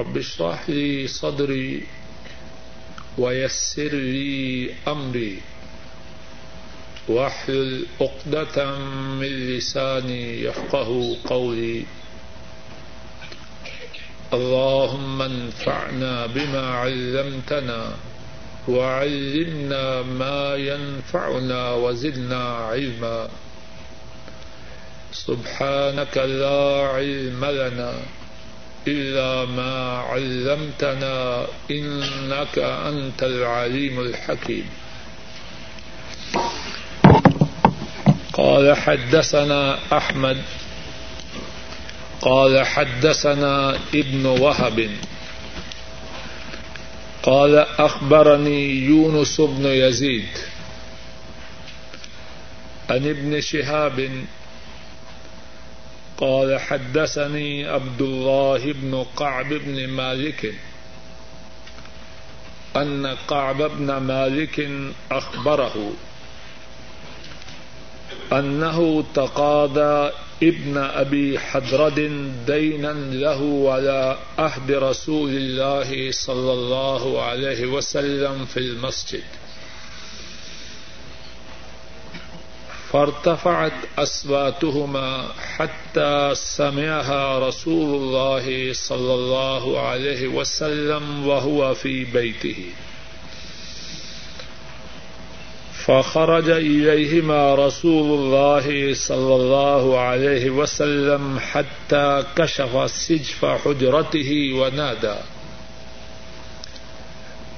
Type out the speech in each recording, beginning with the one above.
رب اشرح لي صدري ويسر لي أمري واحلل عقدة من لساني يفقه قولي اللهم انفعنا بما علمتنا وعلمنا ما ينفعنا وزدنا علما. سبحانك لا علم لنا إلا ما علمتنا إنك أنت العليم الحكيم. قال حدثنا أحمد، قال حدثنا ابن وهب، قال أخبرني يونس بن يزيد عن ابن شهاب قال حدثني عبد الله بن قعب بن مالك أن قعب بن مالك أخبره أنه تقاضى ابن ابی حضرد دینا له ولا عهد رسول الله صلى الله عليه وسلم في المسجد. فارتفعت اصواتهما حتى سمعها رسول الله صلى الله عليه وسلم وهو في بيته. فخرج إليهما رسول الله صلى الله عليه وسلم حتى كشف سجف حجرته ونادى.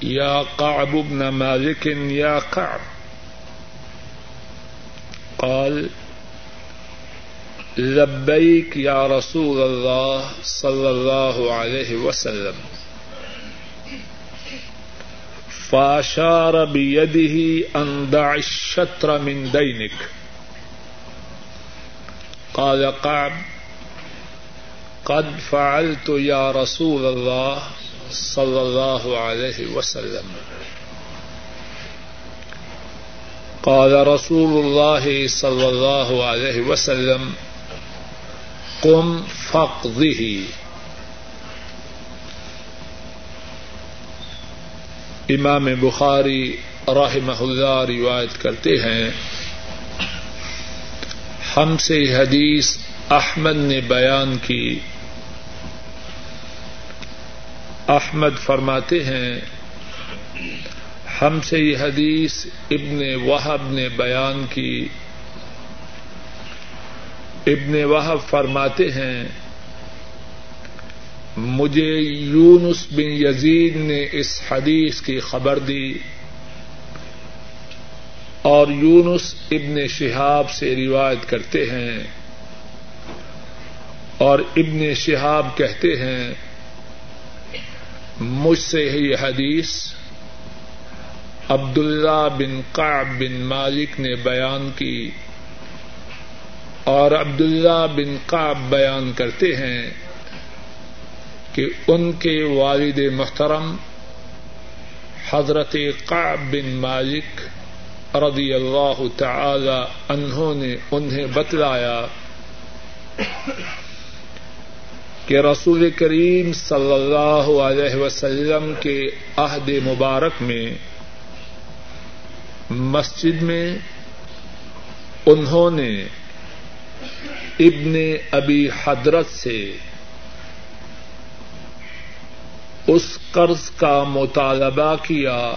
يا قعب بن مالك، يا قعب. قال لبيك يا رسول الله صلى الله عليه وسلم، فاشار بيده أن دع الشطر من دينك قال قعب قد فعلت يا رسول الله صلى الله عليه وسلم. قال رسول الله صلى الله عليه وسلم، قم فاقضه. امام بخاری رحمہ اللہ روایت کرتے ہیں، ہم سے حدیث احمد نے بیان کی۔ احمد فرماتے ہیں ہم سے یہ حدیث ابن وہب نے بیان کی۔ ابن وہب فرماتے ہیں، مجھے یونس بن یزید نے اس حدیث کی خبر دی اور یونس ابن شہاب سے روایت کرتے ہیں اور ابن شہاب کہتے ہیں، مجھ سے یہ حدیث۔ عبداللہ بن قعب بن مالک نے بیان کی اور عبداللہ بن قعب بیان کرتے ہیں کہ ان کے والد محترم حضرت قعب بن مالک رضی اللہ تعالی انہوں نے انہیں بتلایا کہ رسول کریم صلی اللہ علیہ وسلم کے عہد مبارک میں مسجد میں انہوں نے ابن ابی حضرت سے اس قرض کا مطالبہ کیا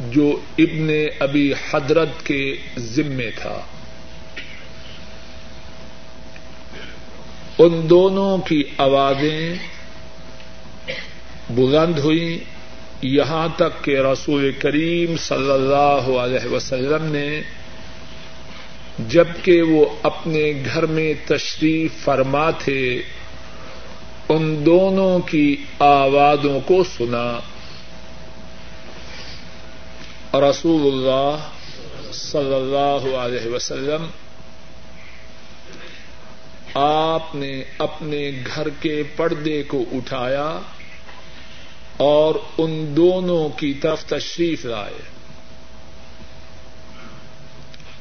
جو ابن ابی حضرت کے ذمے تھا۔ ان دونوں کی آوازیں بلند ہوئی یہاں تک کہ رسول کریم صلی اللہ علیہ وسلم نے جبکہ وہ اپنے گھر میں تشریف فرما تھے، ان دونوں کی آوازوں کو سنا۔ رسول اللہ صلی اللہ علیہ وسلم، آپ نے اپنے گھر کے پردے کو اٹھایا۔ اور ان دونوں کی طرف تشریف لائے۔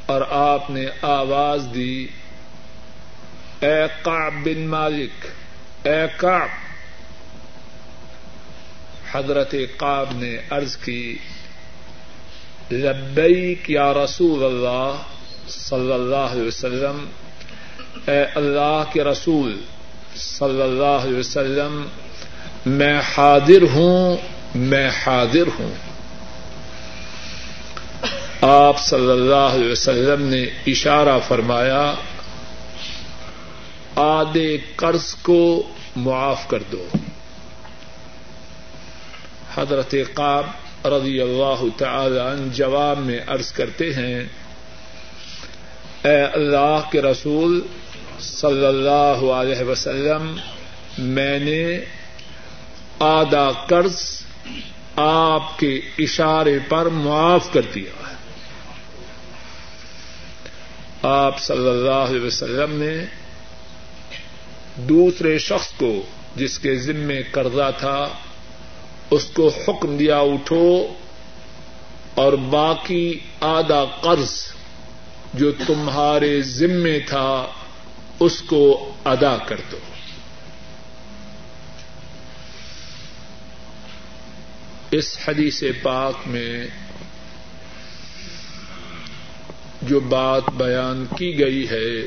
اور آپ نے آواز دی، اے قعب بن مالک، اے کعب حضرت قاب نے عرض کی، لبیک یا رسول اللہ صلی اللہ علیہ وسلم، اے اللہ کے رسول صلی اللہ علیہ وسلم میں حاضر ہوں، میں حاضر ہوں۔ آپ صلی اللہ علیہ وسلم نے اشارہ فرمایا، آدھے قرض کو معاف کر دو۔ حضرت قاب رضی اللہ تعالی عنہ جواب میں عرض کرتے ہیں، اے اللہ کے رسول صلی اللہ علیہ وسلم، میں نے آدھا قرض آپ کے اشارے پر معاف کر دیا ہے۔ آپ صلی اللہ علیہ وسلم نے دوسرے شخص کو جس کے ذمے قرضہ تھا، اس کو حکم دیا اٹھو اور باقی آدھا قرض جو تمہارے ذمے تھا، اس کو ادا کر دو۔ اس حدیث پاک میں جو بات بیان کی گئی ہے،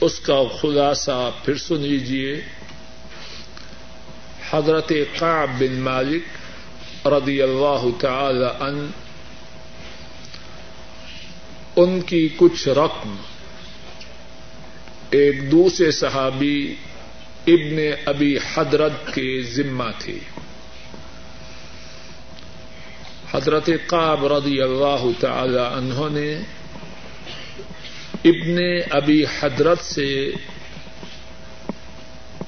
اس کا خلاصہ پھر سن لیجیے حضرت قعب بن مالک رضی اللہ تعالی ان ان کی کچھ رقم ایک دوسرے صحابی ابن ابی حضرت کے ذمہ تھی۔ حضرت قاب رضی اللہ تعالی عنہ نے ابن ابی حضرت سے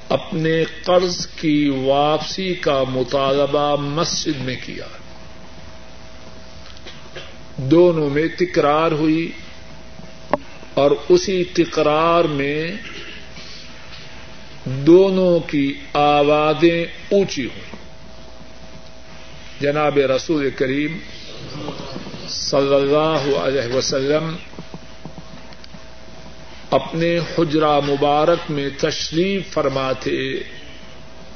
اپنے قرض کی واپسی کا مطالبہ مسجد میں کیا۔ دونوں میں تکرار ہوئی اور اسی تکرار میں دونوں کی آوازیں اونچی ہوئی۔ جناب رسول کریم صلی اللہ علیہ وسلم اپنے حجرا مبارک میں تشریف فرماتے،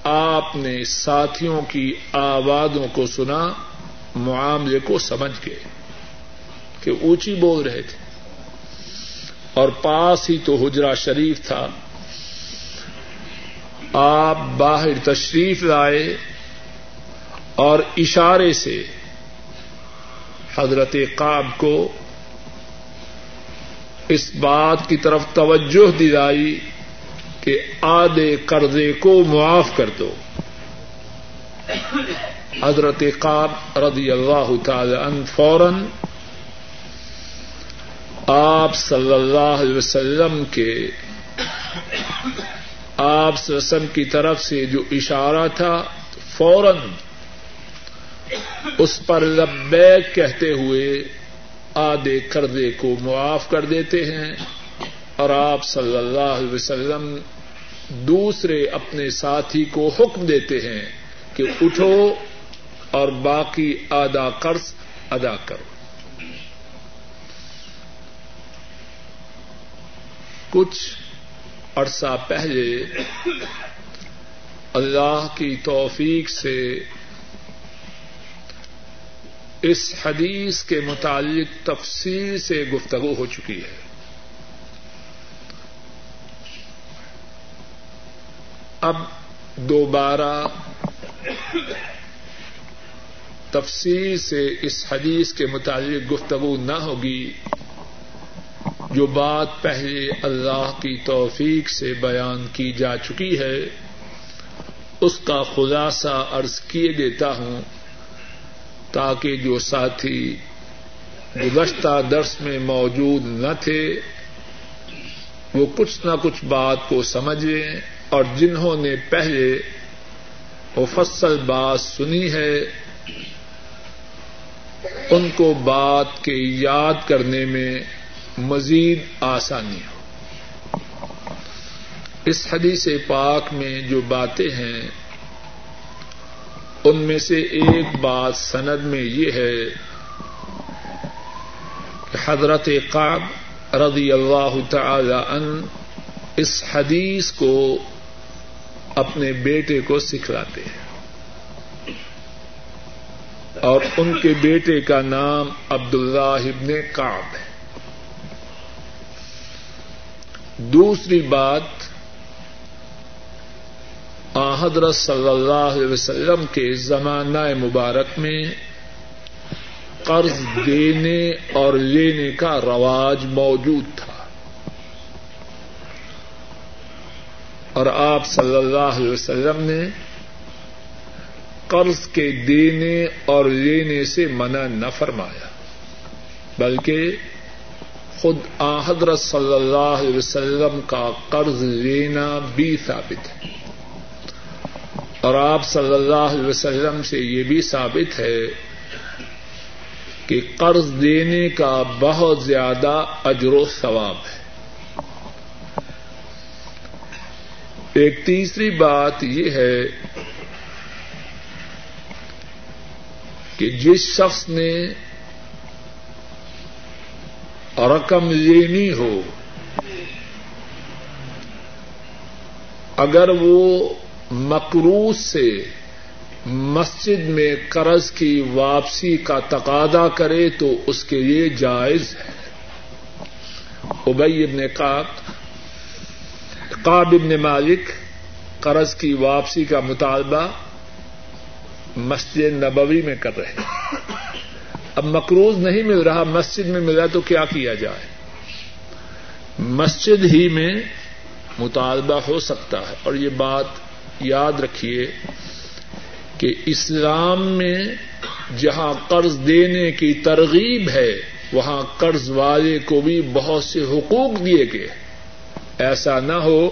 آپ نے ساتھیوں کی آوازوں کو سنا، معاملے کو سمجھ گئے کہ اونچی بول رہے تھے۔ اور پاس ہی تو حجرا شریف تھا۔ آپ باہر تشریف لائے۔ اور اشارے سے حضرت قاب کو اس بات کی طرف توجہ دلائی کہ آدھے قرضے کو معاف کر دو۔ حضرت قاب رضی اللہ تعالی عنہ فوراً آپ صلی اللہ علیہ وسلم کے آپ وسلم کی طرف سے جو اشارہ تھا فوراً اس پر لبیک کہتے ہوئے آدھے قرضے کو معاف کر دیتے ہیں اور آپ صلی اللہ علیہ وسلم دوسرے اپنے ساتھی کو حکم دیتے ہیں کہ اٹھو اور باقی آدھا قرض ادا کرو۔ کچھ عرصہ پہلے اللہ کی توفیق سے اس حدیث کے متعلق تفصیل سے گفتگو ہو چکی ہے۔ اب دوبارہ تفصیل سے اس حدیث کے متعلق گفتگو نہ ہوگی، جو بات پہلے اللہ کی توفیق سے بیان کی جا چکی ہے، اس کا خلاصہ عرض کیے دیتا ہوں۔ تاکہ جو ساتھی گزشتہ درس میں موجود نہ تھے، وہ کچھ نہ کچھ بات کو سمجھیں اور جنہوں نے پہلے مفصل بات سنی ہے، ان کو بات کے یاد کرنے میں مزید آسانی ہو۔ اس حدیث پاک میں جو باتیں ہیں ان میں سے ایک بات سند میں یہ ہے کہ حضرت قاب رضی اللہ تعالی ان اس حدیث کو اپنے بیٹے کو سکھلاتے ہیں اور ان کے بیٹے کا نام عبد اللہ ابن کاب ہے۔ دوسری بات حضرت صلی اللہ علیہ وسلم کے زمانہ مبارک میں قرض دینے اور لینے کا رواج موجود تھا۔ اور آپ صلی اللہ علیہ وسلم نے قرض کے دینے اور لینے سے منع نہ فرمایا، بلکہ خود آ حضرت صلی اللہ علیہ وسلم کا قرض لینا بھی ثابت ہے۔ اور آپ صلی اللہ علیہ وسلم سے یہ بھی ثابت ہے کہ قرض دینے کا بہت زیادہ اجر و ثواب ہے۔ ایک تیسری بات یہ ہے کہ جس شخص نے رقم لینی ہو، اگر وہ مقروض سے مسجد میں قرض کی واپسی کا تقاضا کرے تو اس کے لیے جائز ہے ابئی ابن قاب ابن مالک، قرض کی واپسی کا مطالبہ مسجد نبوی میں کر رہے اب مقروض نہیں مل رہا، مسجد میں ملا تو کیا کیا جائے؟ مسجد ہی میں مطالبہ ہو سکتا ہے۔ اور یہ بات یاد رکھیے کہ اسلام میں جہاں قرض دینے کی ترغیب ہے، وہاں قرض والے کو بھی بہت سے حقوق دیے گئے۔ ایسا نہ ہو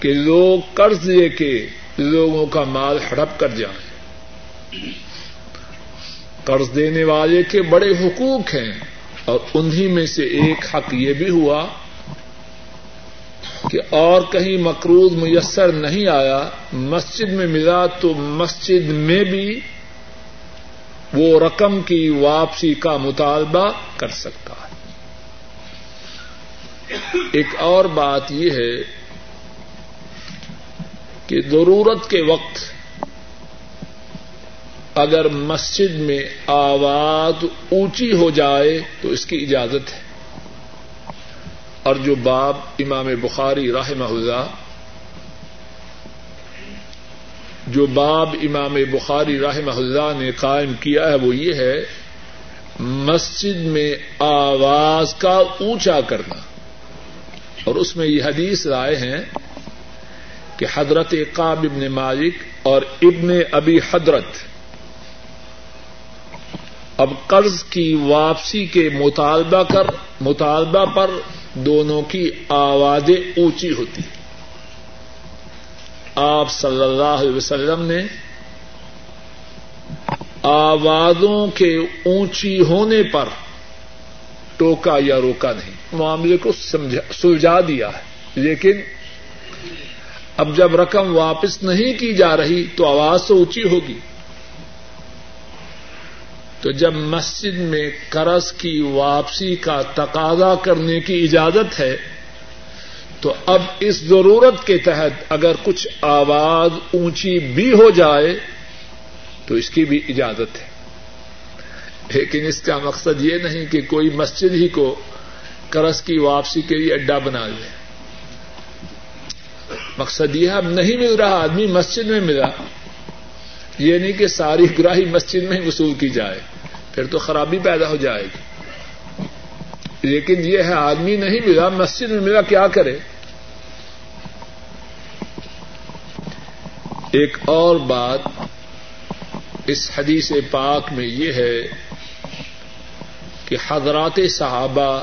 کہ لوگ قرض لے کے لوگوں کا مال ہڑپ کر جائیں۔ قرض دینے والے کے بڑے حقوق ہیں اور انہی میں سے ایک حق یہ بھی ہوا کہ اور کہیں مقروض میسر نہیں آیا، مسجد میں ملا تو مسجد میں بھی وہ رقم کی واپسی کا مطالبہ کر سکتا ہے۔ ایک اور بات یہ ہے کہ ضرورت کے وقت اگر مسجد میں آواز اونچی ہو جائے تو اس کی اجازت ہے۔ اور جو باب امام بخاری رحمہ اللہ، جو باب امام بخاری رحمہ اللہ نے قائم کیا ہے، وہ یہ ہے، مسجد میں آواز کا اونچا کرنا۔ اور اس میں یہ حدیث رائے ہیں کہ حضرت قاب ابن مالک اور ابن ابی حضرت اب قرض کی واپسی کے مطالبہ کر، مطالبہ پر دونوں کی آوازیں اونچی ہوتی۔ آپ صلی اللہ علیہ وسلم نے آوازوں کے اونچی ہونے پر ٹوکا یا روکا نہیں۔ معاملے کو سلجھا دیا ہے۔ لیکن اب جب رقم واپس نہیں کی جا رہی تو آواز تو اونچی ہوگی۔ تو جب مسجد میں قرض کی واپسی کا تقاضا کرنے کی اجازت ہے، تو اب اس ضرورت کے تحت اگر کچھ آواز اونچی بھی ہو جائے، تو اس کی بھی اجازت ہے۔ لیکن اس کا مقصد یہ نہیں کہ کوئی مسجد ہی کو قرض کی واپسی کے لیے اڈا بنا لے۔ مقصد یہ اب نہیں مل رہا آدمی مسجد میں ملا۔ یہ نہیں کہ ساری گراہی مسجد میں ہی وصول کی جائے، پھر تو خرابی پیدا ہو جائے گی۔ لیکن یہ ہے، آدمی نہیں ملا، مسجد میں ملا، کیا کرے؟ ایک اور بات اس حدیث پاک میں یہ ہے کہ حضرات صحابہ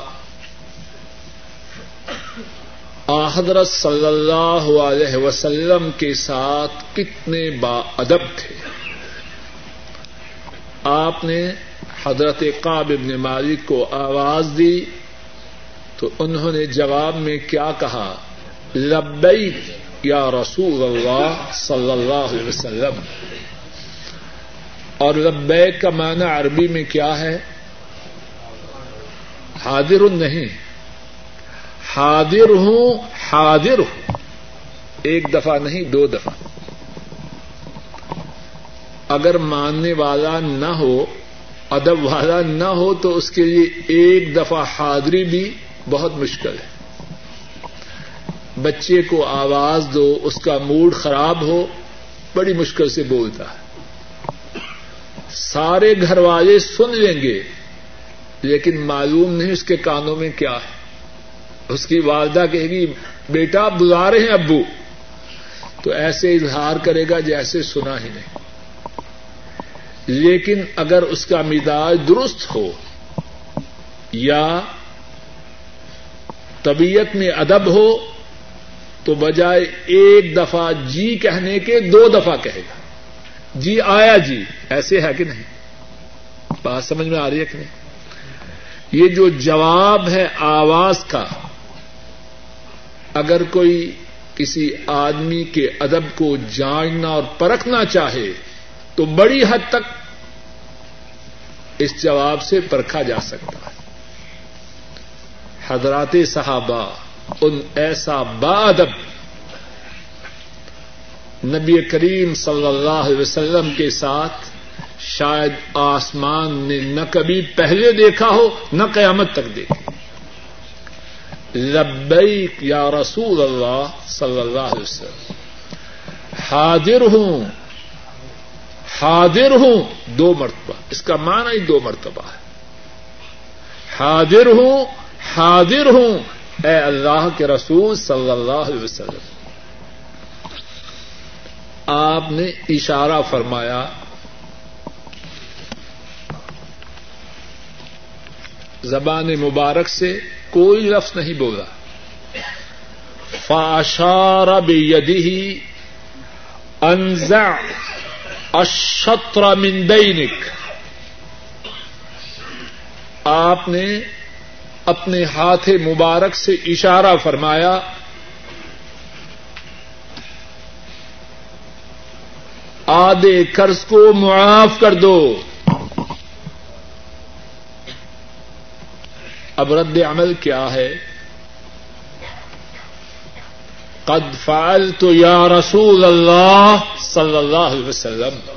حضرت صلی اللہ علیہ وسلم کے ساتھ کتنے با ادب تھے۔ آپ نے حضرت قاب ابن مالک کو آواز دی تو انہوں نے جواب میں کیا کہا، لبیک یا رسول اللہ صلی اللہ علیہ وسلم اور لبیک کا معنی عربی میں کیا ہے؟ حاضر نہیں۔ حاضر ہوں حاضر ہوں ایک دفعہ نہیں، دو دفعہ۔ اگر ماننے والا نہ ہو، ادب والا نہ ہو، تو اس کے لیے ایک دفعہ حاضری بھی بہت مشکل ہے۔ بچے کو آواز دو، اس کا موڈ خراب ہو، بڑی مشکل سے بولتا ہے۔ سارے گھر والے سن لیں گے، لیکن معلوم نہیں اس کے کانوں میں کیا ہے۔ اس کی والدہ کہے گی، بیٹا بلا رہے ہیں ابو۔ تو ایسے اظہار کرے گا جیسے سنا ہی نہیں۔ لیکن اگر اس کا مزاج درست ہو یا طبیعت میں ادب ہو، تو بجائے ایک دفعہ جی کہنے کے دو دفعہ کہے گا۔ جی آیا جی ایسے ہے کہ نہیں؟ بات سمجھ میں آ رہی ہے کہ نہیں؟ یہ جو جواب ہے آواز کا اگر کوئی کسی آدمی کے ادب کو جاننا اور پرکھنا چاہے، تو بڑی حد تک اس جواب سے پرکھا جا سکتا ہے۔ حضرات صحابہ، ان ایسا با ادب نبی کریم صلی اللہ علیہ وسلم کے ساتھ شاید آسمان نے نہ کبھی پہلے دیکھا ہو، نہ قیامت تک دیکھے۔ لبیک یا رسول اللہ صلی اللہ علیہ وسلم۔ حاضر ہوں حاضر ہوں دو مرتبہ۔ اس کا معنی ہی دو مرتبہ ہے۔ حاضر ہوں حاضر ہوں اے اللہ کے رسول صلی اللہ علیہ وسلم۔ آپ نے اشارہ فرمایا، زبان مبارک سے کوئی لفظ نہیں بولا فاشار بيده انزع الشطر من بينك۔ آپ نے اپنے ہاتھ مبارک سے اشارہ فرمایا۔ آدھے قرض کو معاف کر دو۔ اب رد عمل کیا ہے؟ قد فعلت یا رسول اللہ صلی اللہ علیہ وسلم۔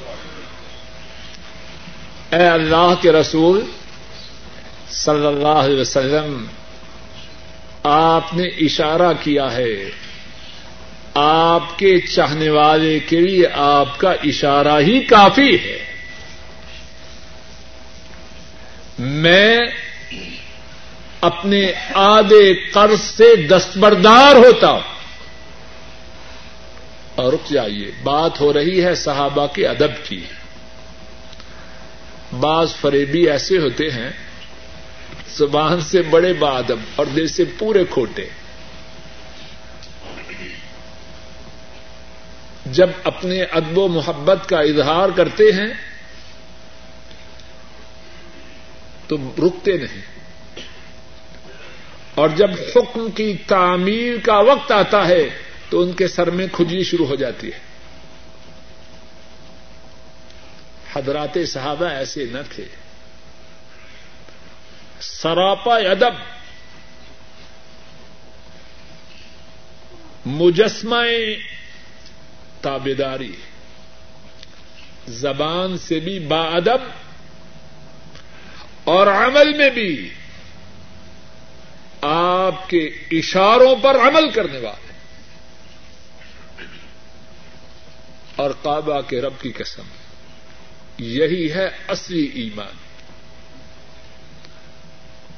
اے اللہ کے رسول صلی اللہ علیہ وسلم، آپ نے اشارہ کیا ہے۔ آپ کے چاہنے والے کے لیے آپ کا اشارہ ہی کافی ہے۔ میں اپنے آدھے قرض سے دستبردار ہوتا اور رک جائیے، بات ہو رہی ہے صحابہ کے ادب کی۔ بعض فریبی ایسے ہوتے ہیں، زبان سے بڑے بادب اور دل سے پورے کھوٹے۔ جب اپنے ادب و محبت کا اظہار کرتے ہیں، تو رکتے نہیں۔ اور جب حکم کی تعمیر کا وقت آتا ہے تو ان کے سر میں کھجلی شروع ہو جاتی ہے۔ حضرات صحابہ ایسے نہ تھے۔ سراپا ادب، مجسمہ تابے داری زبان سے بھی با ادب اور عمل میں بھی آپ کے اشاروں پر عمل کرنے والے اور کعبہ کے رب کی قسم، یہی ہے اصلی ایمان۔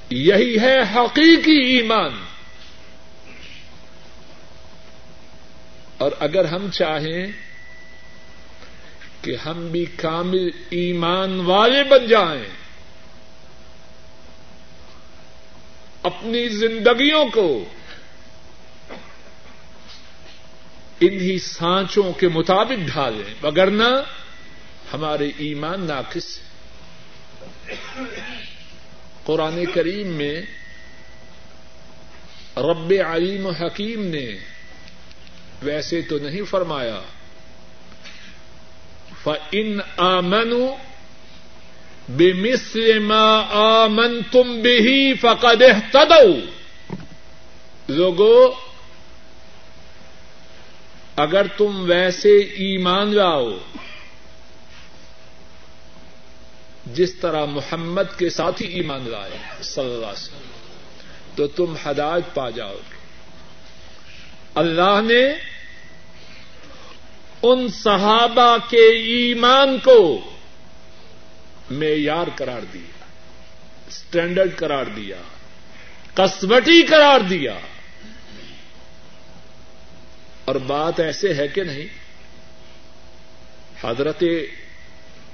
یہی ہے حقیقی ایمان۔ اور اگر ہم چاہیں کہ ہم بھی کامل ایمان والے بن جائیں اپنی زندگیوں کو انہی سانچوں کے مطابق ڈھالیں، وگرنہ ہمارے ایمان ناقص قرآن کریم میں رب علیم حکیم نے ویسے تو نہیں فرمایا ان آمن بے ما آمن تم بھی فقد تدو لوگو، اگر تم ویسے ایمان لاؤ، جس طرح محمد کے ساتھ ہی ایمان لائے، صلی اللہ علیہ وسلم، تو تم ہدایت پا جاؤ گے۔ اللہ نے ان صحابہ کے ایمان کو معیار قرار دیا اسٹینڈرڈ قرار دیا کسبٹی قرار دیا۔ اور بات ایسے ہے کہ نہیں، حضرت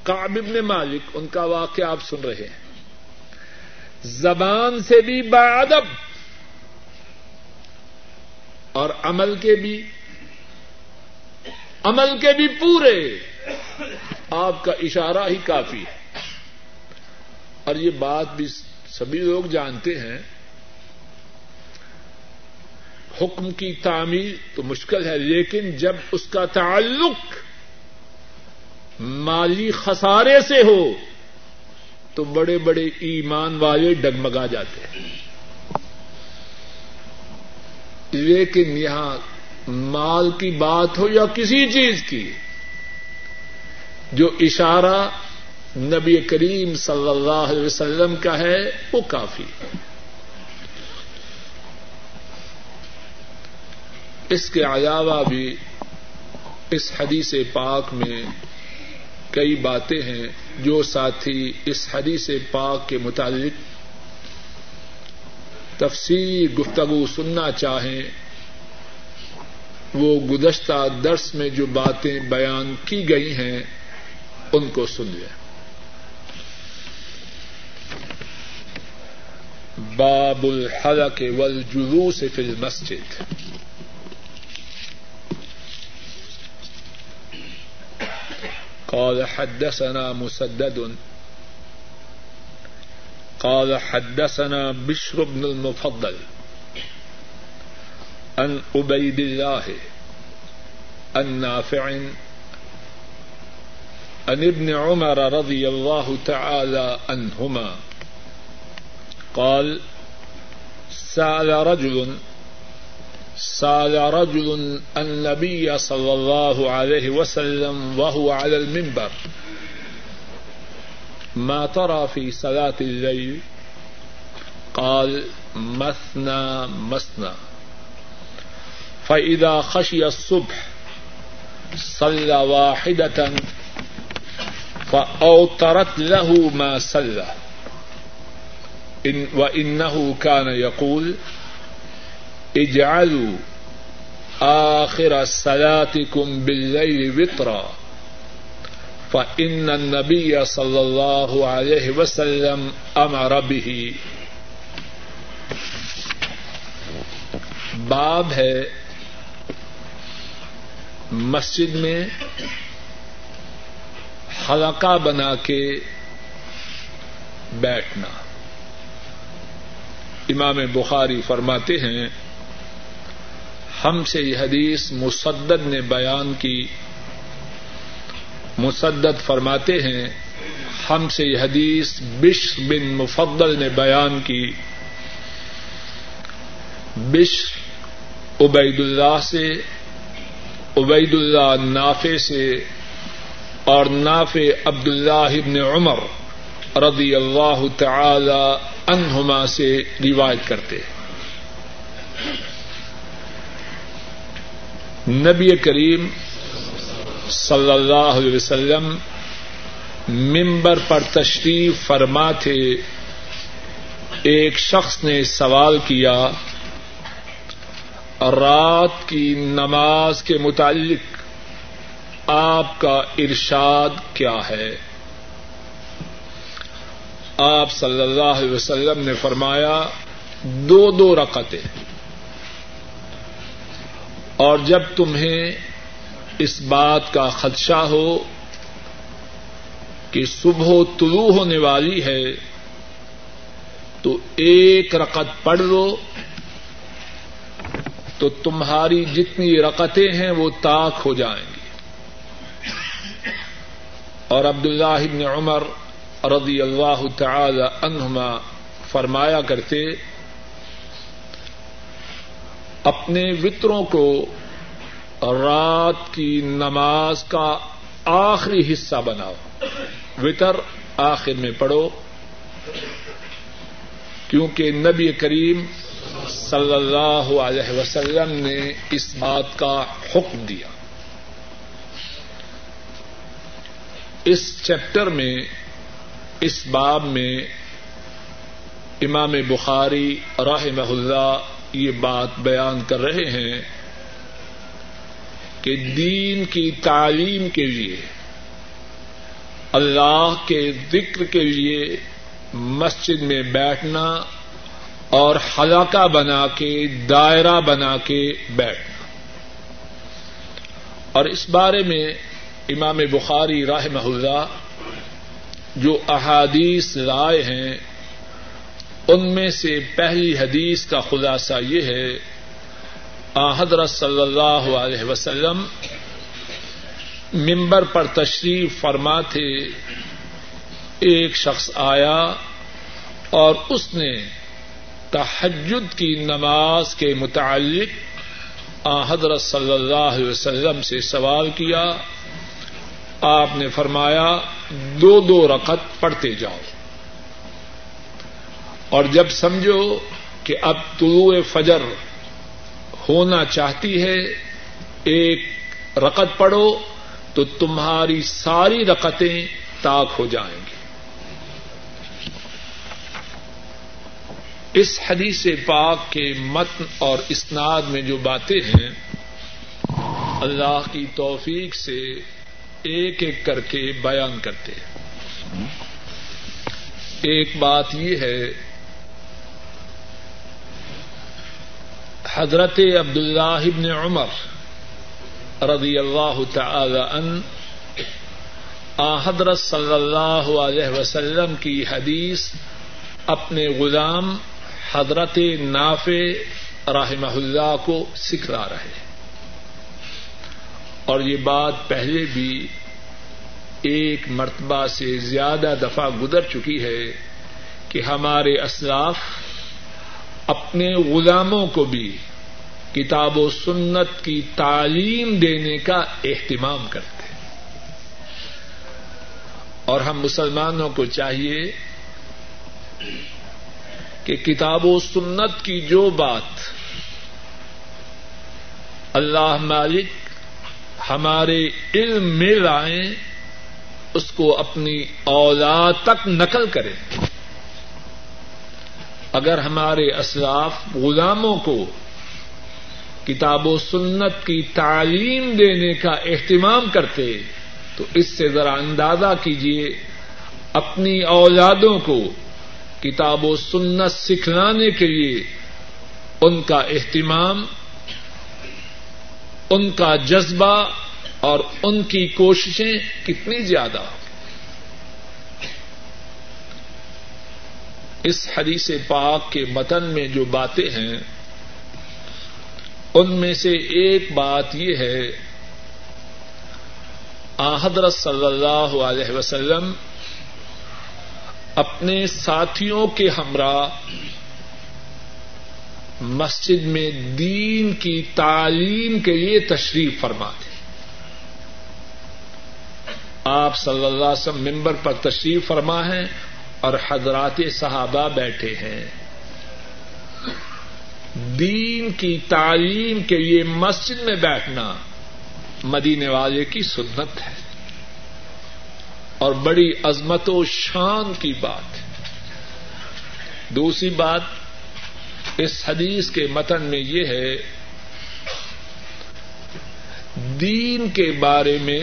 کعب ابن مالک ان کا واقعہ آپ سن رہے ہیں۔ زبان سے بھی بادب اور عمل کے بھی، عمل کے بھی پورے، آپ کا اشارہ ہی کافی ہے۔ اور یہ بات بھی سبھی لوگ جانتے ہیں، حکم کی تعمیر تو مشکل ہے، لیکن جب اس کا تعلق مالی خسارے سے ہو، تو بڑے بڑے ایمان والے ڈگمگا جاتے ہیں۔ لیکن یہاں مال کی بات ہو یا کسی چیز کی، جو اشارہ نبی کریم صلی اللہ علیہ وسلم کا ہے، وہ کافی اس کے علاوہ بھی اس حدیث پاک میں کئی باتیں ہیں جو ساتھی اس حدیث پاک کے متعلق تفصیلی گفتگو سننا چاہیں، وہ گزشتہ درس میں جو باتیں بیان کی گئی ہیں، ان کو سن لیں۔ باب الحلق والجلوس فی المسجد. قال حدثنا مسدد. قال حدثنا بشر بن المفضل. عن عبيد الله النافع عن ابن عمر رضي الله تعالى عنهما. قال، سأل رجل سال رجل النبي صلى الله عليه وسلم وهو على المنبر، ما ترى في صلاة الليل؟ قال، مثنى مثنى. فإذا خشي الصبح صلى واحدة فأوترت له ما صلى. و وإنه كان يقول اجعلوا آخر صلاتكم بالليل وطرا فإن النبي صلى الله عليه وسلم أمر به باب ہے مسجد میں حلقہ بنا کے بیٹھنا امام بخاری فرماتے ہیں، ہم سے یہ حدیث مسدد نے بیان کی۔ مسدد فرماتے ہیں، ہم سے یہ حدیث بش بن مفضل نے بیان کی۔ بش عبید اللہ سے عبید اللہ نافع سے اور نافع عبد اللہ ابن عمر رضی اللہ تعالی عنہما سے روایت کرتے نبی کریم صلی اللہ علیہ وسلم ممبر پر تشریف فرما تھے ایک شخص نے سوال کیا، رات کی نماز کے متعلق آپ کا ارشاد کیا ہے؟ آپ صلی اللہ علیہ وسلم نے فرمایا، دو دو رقطیں اور جب تمہیں اس بات کا خدشہ ہو کہ صبح طلوع ہونے والی ہے، تو ایک رقط پڑھ لو، تو تمہاری جتنی رقطیں ہیں وہ تاک ہو جائیں گی۔ اور عبد اللہ عمر رضی اللہ تعالی عنہما فرمایا کرتے، اپنے وطروں کو رات کی نماز کا آخری حصہ بناؤ۔ وطر آخر میں پڑھو، کیونکہ نبی کریم صلی اللہ علیہ وسلم نے اس بات کا حکم دیا۔ اس چیپٹر میں اس باب میں امام بخاری رحمہ اللہ یہ بات بیان کر رہے ہیں کہ دین کی تعلیم کے لیے، اللہ کے ذکر کے لیے مسجد میں بیٹھنا اور حلقہ بنا کے، دائرہ بنا کے بیٹھنا۔ اور اس بارے میں امام بخاری راہ محلہ جو احادیث رائے ہیں، ان میں سے پہلی حدیث کا خلاصہ یہ ہے حضرت صلی اللہ علیہ وسلم ممبر پر تشریف فرما تھے ایک شخص آیا اور اس نے تحجد کی نماز کے متعلق حضرت صلی اللہ علیہ وسلم سے سوال کیا۔ آپ نے فرمایا دو دو رقط پڑھتے جاؤ۔ اور جب سمجھو کہ اب طلوع فجر ہونا چاہتی ہے، ایک رقط پڑھو تو تمہاری ساری رقطیں تاک ہو جائیں گی۔ اس حدیث پاک کے متن اور اسناد میں جو باتیں ہیں، اللہ کی توفیق سے ایک ایک کر کے بیان کرتے ہیں۔ ایک بات یہ ہے، حضرت عبد اللہ ابن عمر رضی اللہ تعالی عنہ حضرت صلی اللہ علیہ وسلم کی حدیث اپنے غلام حضرت نافع رحمہ اللہ کو سکھلا رہے اور یہ بات پہلے بھی ایک مرتبہ سے زیادہ دفعہ گزر چکی ہے کہ ہمارے اسلاف اپنے غلاموں کو بھی کتاب و سنت کی تعلیم دینے کا اہتمام کرتے اور ہم مسلمانوں کو چاہیے کہ کتاب و سنت کی جو بات اللہ مالک ہمارے علم میں لائیں، اس کو اپنی اولاد تک نقل کریں۔ اگر ہمارے اسلاف غلاموں کو کتاب و سنت کی تعلیم دینے کا اہتمام کرتے، تو اس سے ذرا اندازہ کیجیے اپنی اولادوں کو کتاب و سنت سکھلانے کے لیے ان کا اہتمام ان کا جذبہ اور ان کی کوششیں کتنی زیادہ اس حدیث پاک کے متن میں جو باتیں ہیں، ان میں سے ایک بات یہ ہے حضرت صلی اللہ علیہ وسلم اپنے ساتھیوں کے ہمراہ مسجد میں دین کی تعلیم کے لیے تشریف فرما تھے آپ صلی اللہ علیہ وسلم ممبر پر تشریف فرما ہے اور حضرات صحابہ بیٹھے ہیں۔ دین کی تعلیم کے لیے مسجد میں بیٹھنا مدینے والے کی سنت ہے۔ اور بڑی عظمت و شان کی بات دوسری بات اس حدیث کے متن میں یہ ہے، دین کے بارے میں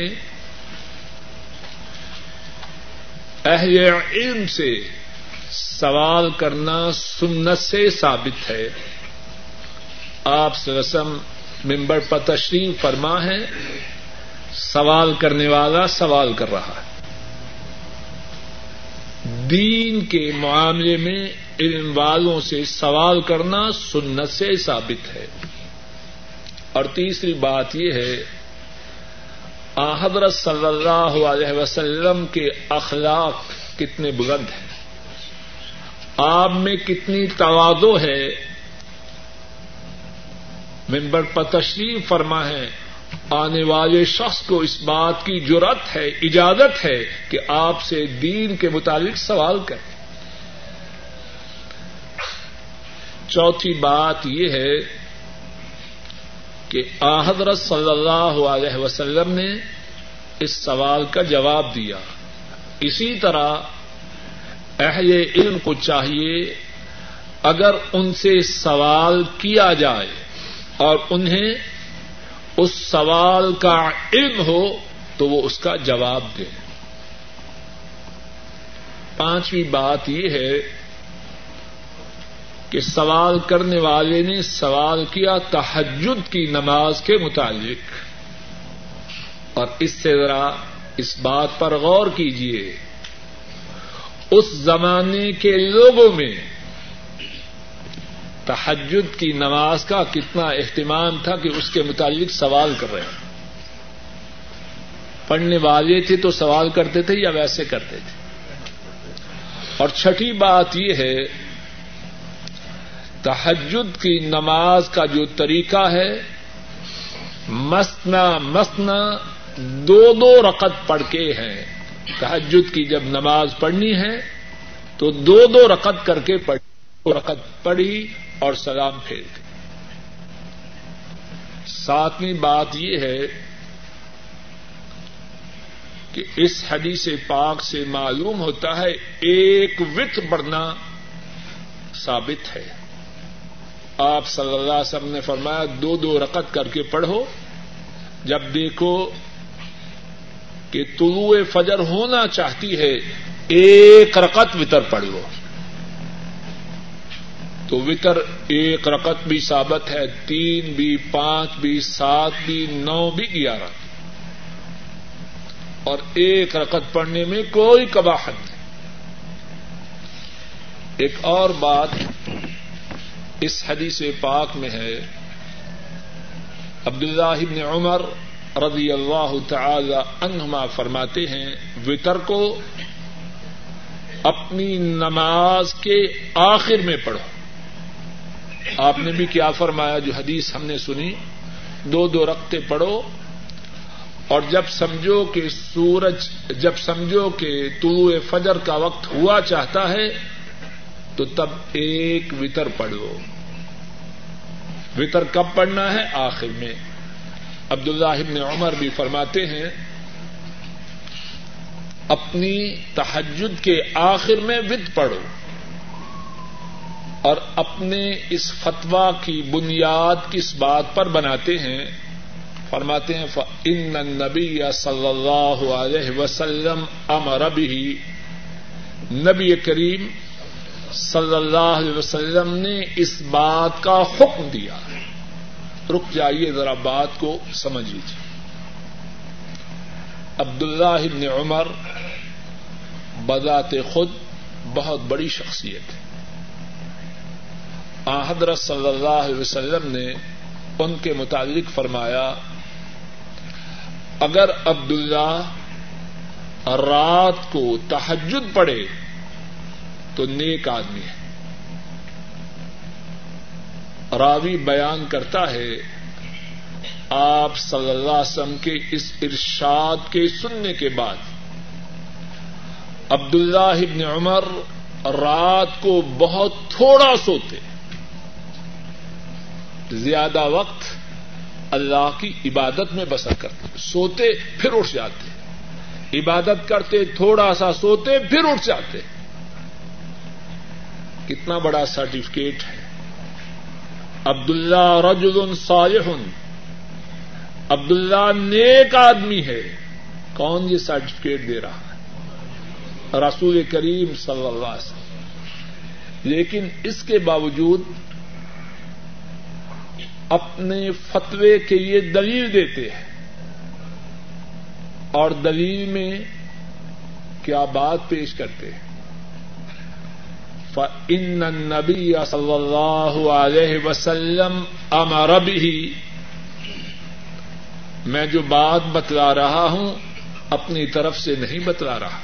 اہل علم سے سوال کرنا سنت سے ثابت ہے۔ آپ رسم ممبر پر تشریف فرما ہے، سوال کرنے والا سوال کر رہا ہے۔ دین کے معاملے میں علم والوں سے سوال کرنا سنت سے ثابت ہے۔ اور تیسری بات یہ ہے حضرت صلی اللہ علیہ وسلم کے اخلاق کتنے بلند ہیں۔ آپ میں کتنی توادو ہے۔ ممبر پر تشریف فرما ہے۔ آنے والے شخص کو اس بات کی جرت ہے، اجازت ہے کہ آپ سے دین کے متعلق سوال کریں چوتھی بات یہ ہے کہ حضرت صلی اللہ علیہ وسلم نے اس سوال کا جواب دیا۔ اسی طرح اہل علم کو چاہیے اگر ان سے سوال کیا جائے اور انہیں اس سوال کا علم ہو تو وہ اس کا جواب دیں پانچویں بات یہ ہے کہ سوال کرنے والے نے سوال کیا تحجد کی نماز کے متعلق۔ اور اس سے ذرا اس بات پر غور کیجیے اس زمانے کے لوگوں میں تحجد کی نماز کا کتنا اہتمام تھا کہ اس کے متعلق سوال کر رہے ہیں پڑھنے والے تھے تو سوال کرتے تھے یا ویسے کرتے تھے۔ اور چھٹی بات یہ ہے تحجد کی نماز کا جو طریقہ ہے، مسنا مسنا دو دو رقط پڑھ کے ہیں۔ تحجد کی جب نماز پڑھنی ہے، تو دو دو رقط کر کے پڑھ رقط پڑھی اور سلام پھیر دی۔ ساتویں بات یہ ہے کہ اس حدیث پاک سے معلوم ہوتا ہے، ایک وت بڑھنا ثابت ہے۔ آپ صلی اللہ علیہ وسلم نے فرمایا دو دو رقط کر کے پڑھو، جب دیکھو کہ طلوع فجر ہونا چاہتی ہے، ایک رقط وطر پڑھ لو تو وطر ایک رقط بھی ثابت ہے، تین بھی، پانچ بھی، سات بھی، نو بھی، گیارہ۔ اور ایک رقط پڑھنے میں کوئی کباہت نہیں۔ ایک اور بات اس حدیث پاک میں ہے عبد اللہ عمر رضی اللہ تعالی عنہما فرماتے ہیں، وطر کو اپنی نماز کے آخر میں پڑھو۔ آپ نے بھی کیا فرمایا جو حدیث ہم نے سنی، دو دو رقطے پڑھو۔ اور جب سمجھو کہ سورج، جب سمجھو کہ طلوع فجر کا وقت ہوا چاہتا ہے تو تب ایک وطر پڑھو۔ وطر کب پڑھنا ہے؟ آخر میں۔ عبد اللہ عمر بھی فرماتے ہیں، اپنی تحجد کے آخر میں وط پڑھو۔ اور اپنے اس فتوا کی بنیاد کس بات پر بناتے ہیں؟ فرماتے ہیں ان نبی صلی اللہ علیہ وسلم امر بھی نبی کریم صلی اللہ علیہ وسلم نے اس بات کا حکم دیا رک جائیے ذرا بات کو سمجھ لیجیے۔ عبد اللہ عمر بذات خود بہت بڑی شخصیت ہے۔ حضرت صلی اللہ علیہ وسلم نے ان کے متعلق فرمایا، اگر عبد اللہ رات کو تحجد پڑے تو نیک آدمی ہے۔ راوی بیان کرتا ہے، آپ صلی اللہ علیہ وسلم کے اس ارشاد کے سننے کے بعد عبد اللہ عمر رات کو بہت تھوڑا سوتے۔ زیادہ وقت اللہ کی عبادت میں بسر کرتے۔ سوتے، پھر اٹھ جاتے۔ عبادت کرتے، تھوڑا سا سوتے، پھر اٹھ جاتے۔ کتنا بڑا سرٹیفکیٹ ہے۔ عبد اللہ رجل صالح۔ عبد اللہ نیک آدمی ہے۔ کون یہ سرٹیفکیٹ دے رہا ہے؟ رسول کریم صلی اللہ علیہ وسلم۔ لیکن اس کے باوجود اپنے فتوے کے لیے دلیل دیتے ہیں۔ اور دلیل میں کیا بات پیش کرتے ہیں؟ ان نبی صلی اللہ علیہ وسلم امر بھی میں جو بات بتلا رہا ہوں اپنی طرف سے نہیں بتلا رہا۔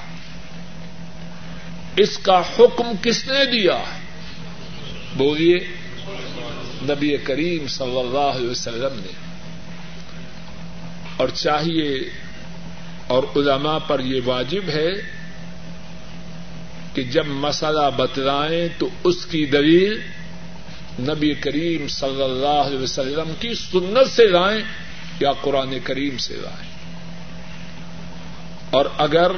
اس کا حکم کس نے دیا؟ بولیے، نبی کریم صلی اللہ علیہ وسلم نے۔ اور چاہیے اور علماء پر یہ واجب ہے کہ جب مسئلہ بتلائیں تو اس کی دلیل نبی کریم صلی اللہ علیہ وسلم کی سنت سے لائیں یا قرآن کریم سے لائیں۔ اور اگر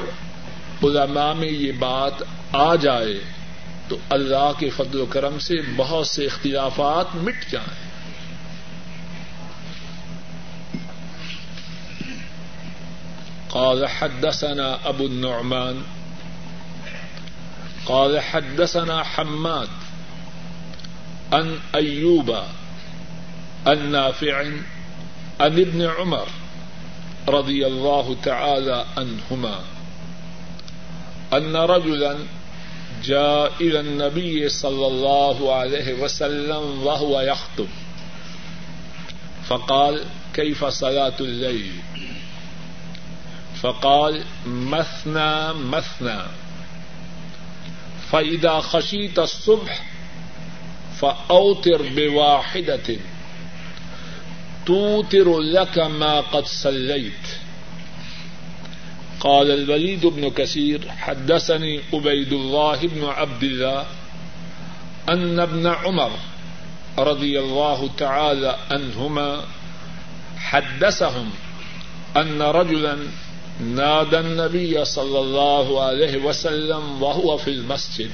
علماء میں یہ بات آ جائے تو اللہ کے فضل و کرم سے بہت سے اختلافات مٹ جائیں۔ قال حدثنا ابو النعمان قال حدثنا حماد ان ایوب ان نافع ان ابن عمر رضي الله تعالى عنهما ان رجلا جاء الى النبي صلى الله عليه وسلم وهو يخطب فقال كيف صلاة الليل؟ فقال مثنى مثنى فإذا خشيت الصبح فأوتر بواحدة توتر لك ما قد صليت قال الوليد بن كثير حدثني عبيد الله بن عبد الله أن ابن عمر رضي الله تعالى عنهما حدثهم أن رجلا نادى النبي صلى الله عليه وسلم وهو في المسجد.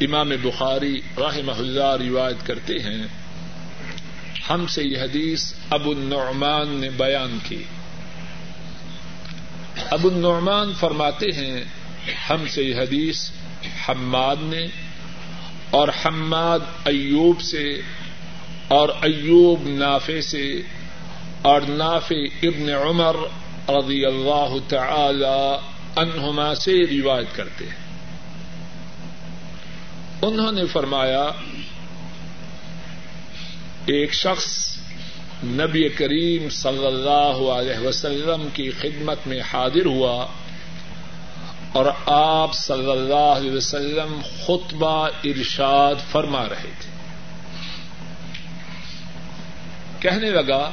امام بخاری رحمہ اللہ روایت کرتے ہیں، ہم سے یہ حدیث ابو النعمان نے بیان کی۔ ابو النعمان فرماتے ہیں، ہم سے یہ حدیث حماد نے اور حماد ایوب سے اور ایوب نافے سے اور نافع ابن عمر رضی اللہ تعالی عنہما سے روایت کرتے ہیں۔ انہوں نے فرمایا، ایک شخص نبی کریم صلی اللہ علیہ وسلم کی خدمت میں حاضر ہوا اور آپ صلی اللہ علیہ وسلم خطبہ ارشاد فرما رہے تھے۔ کہنے لگا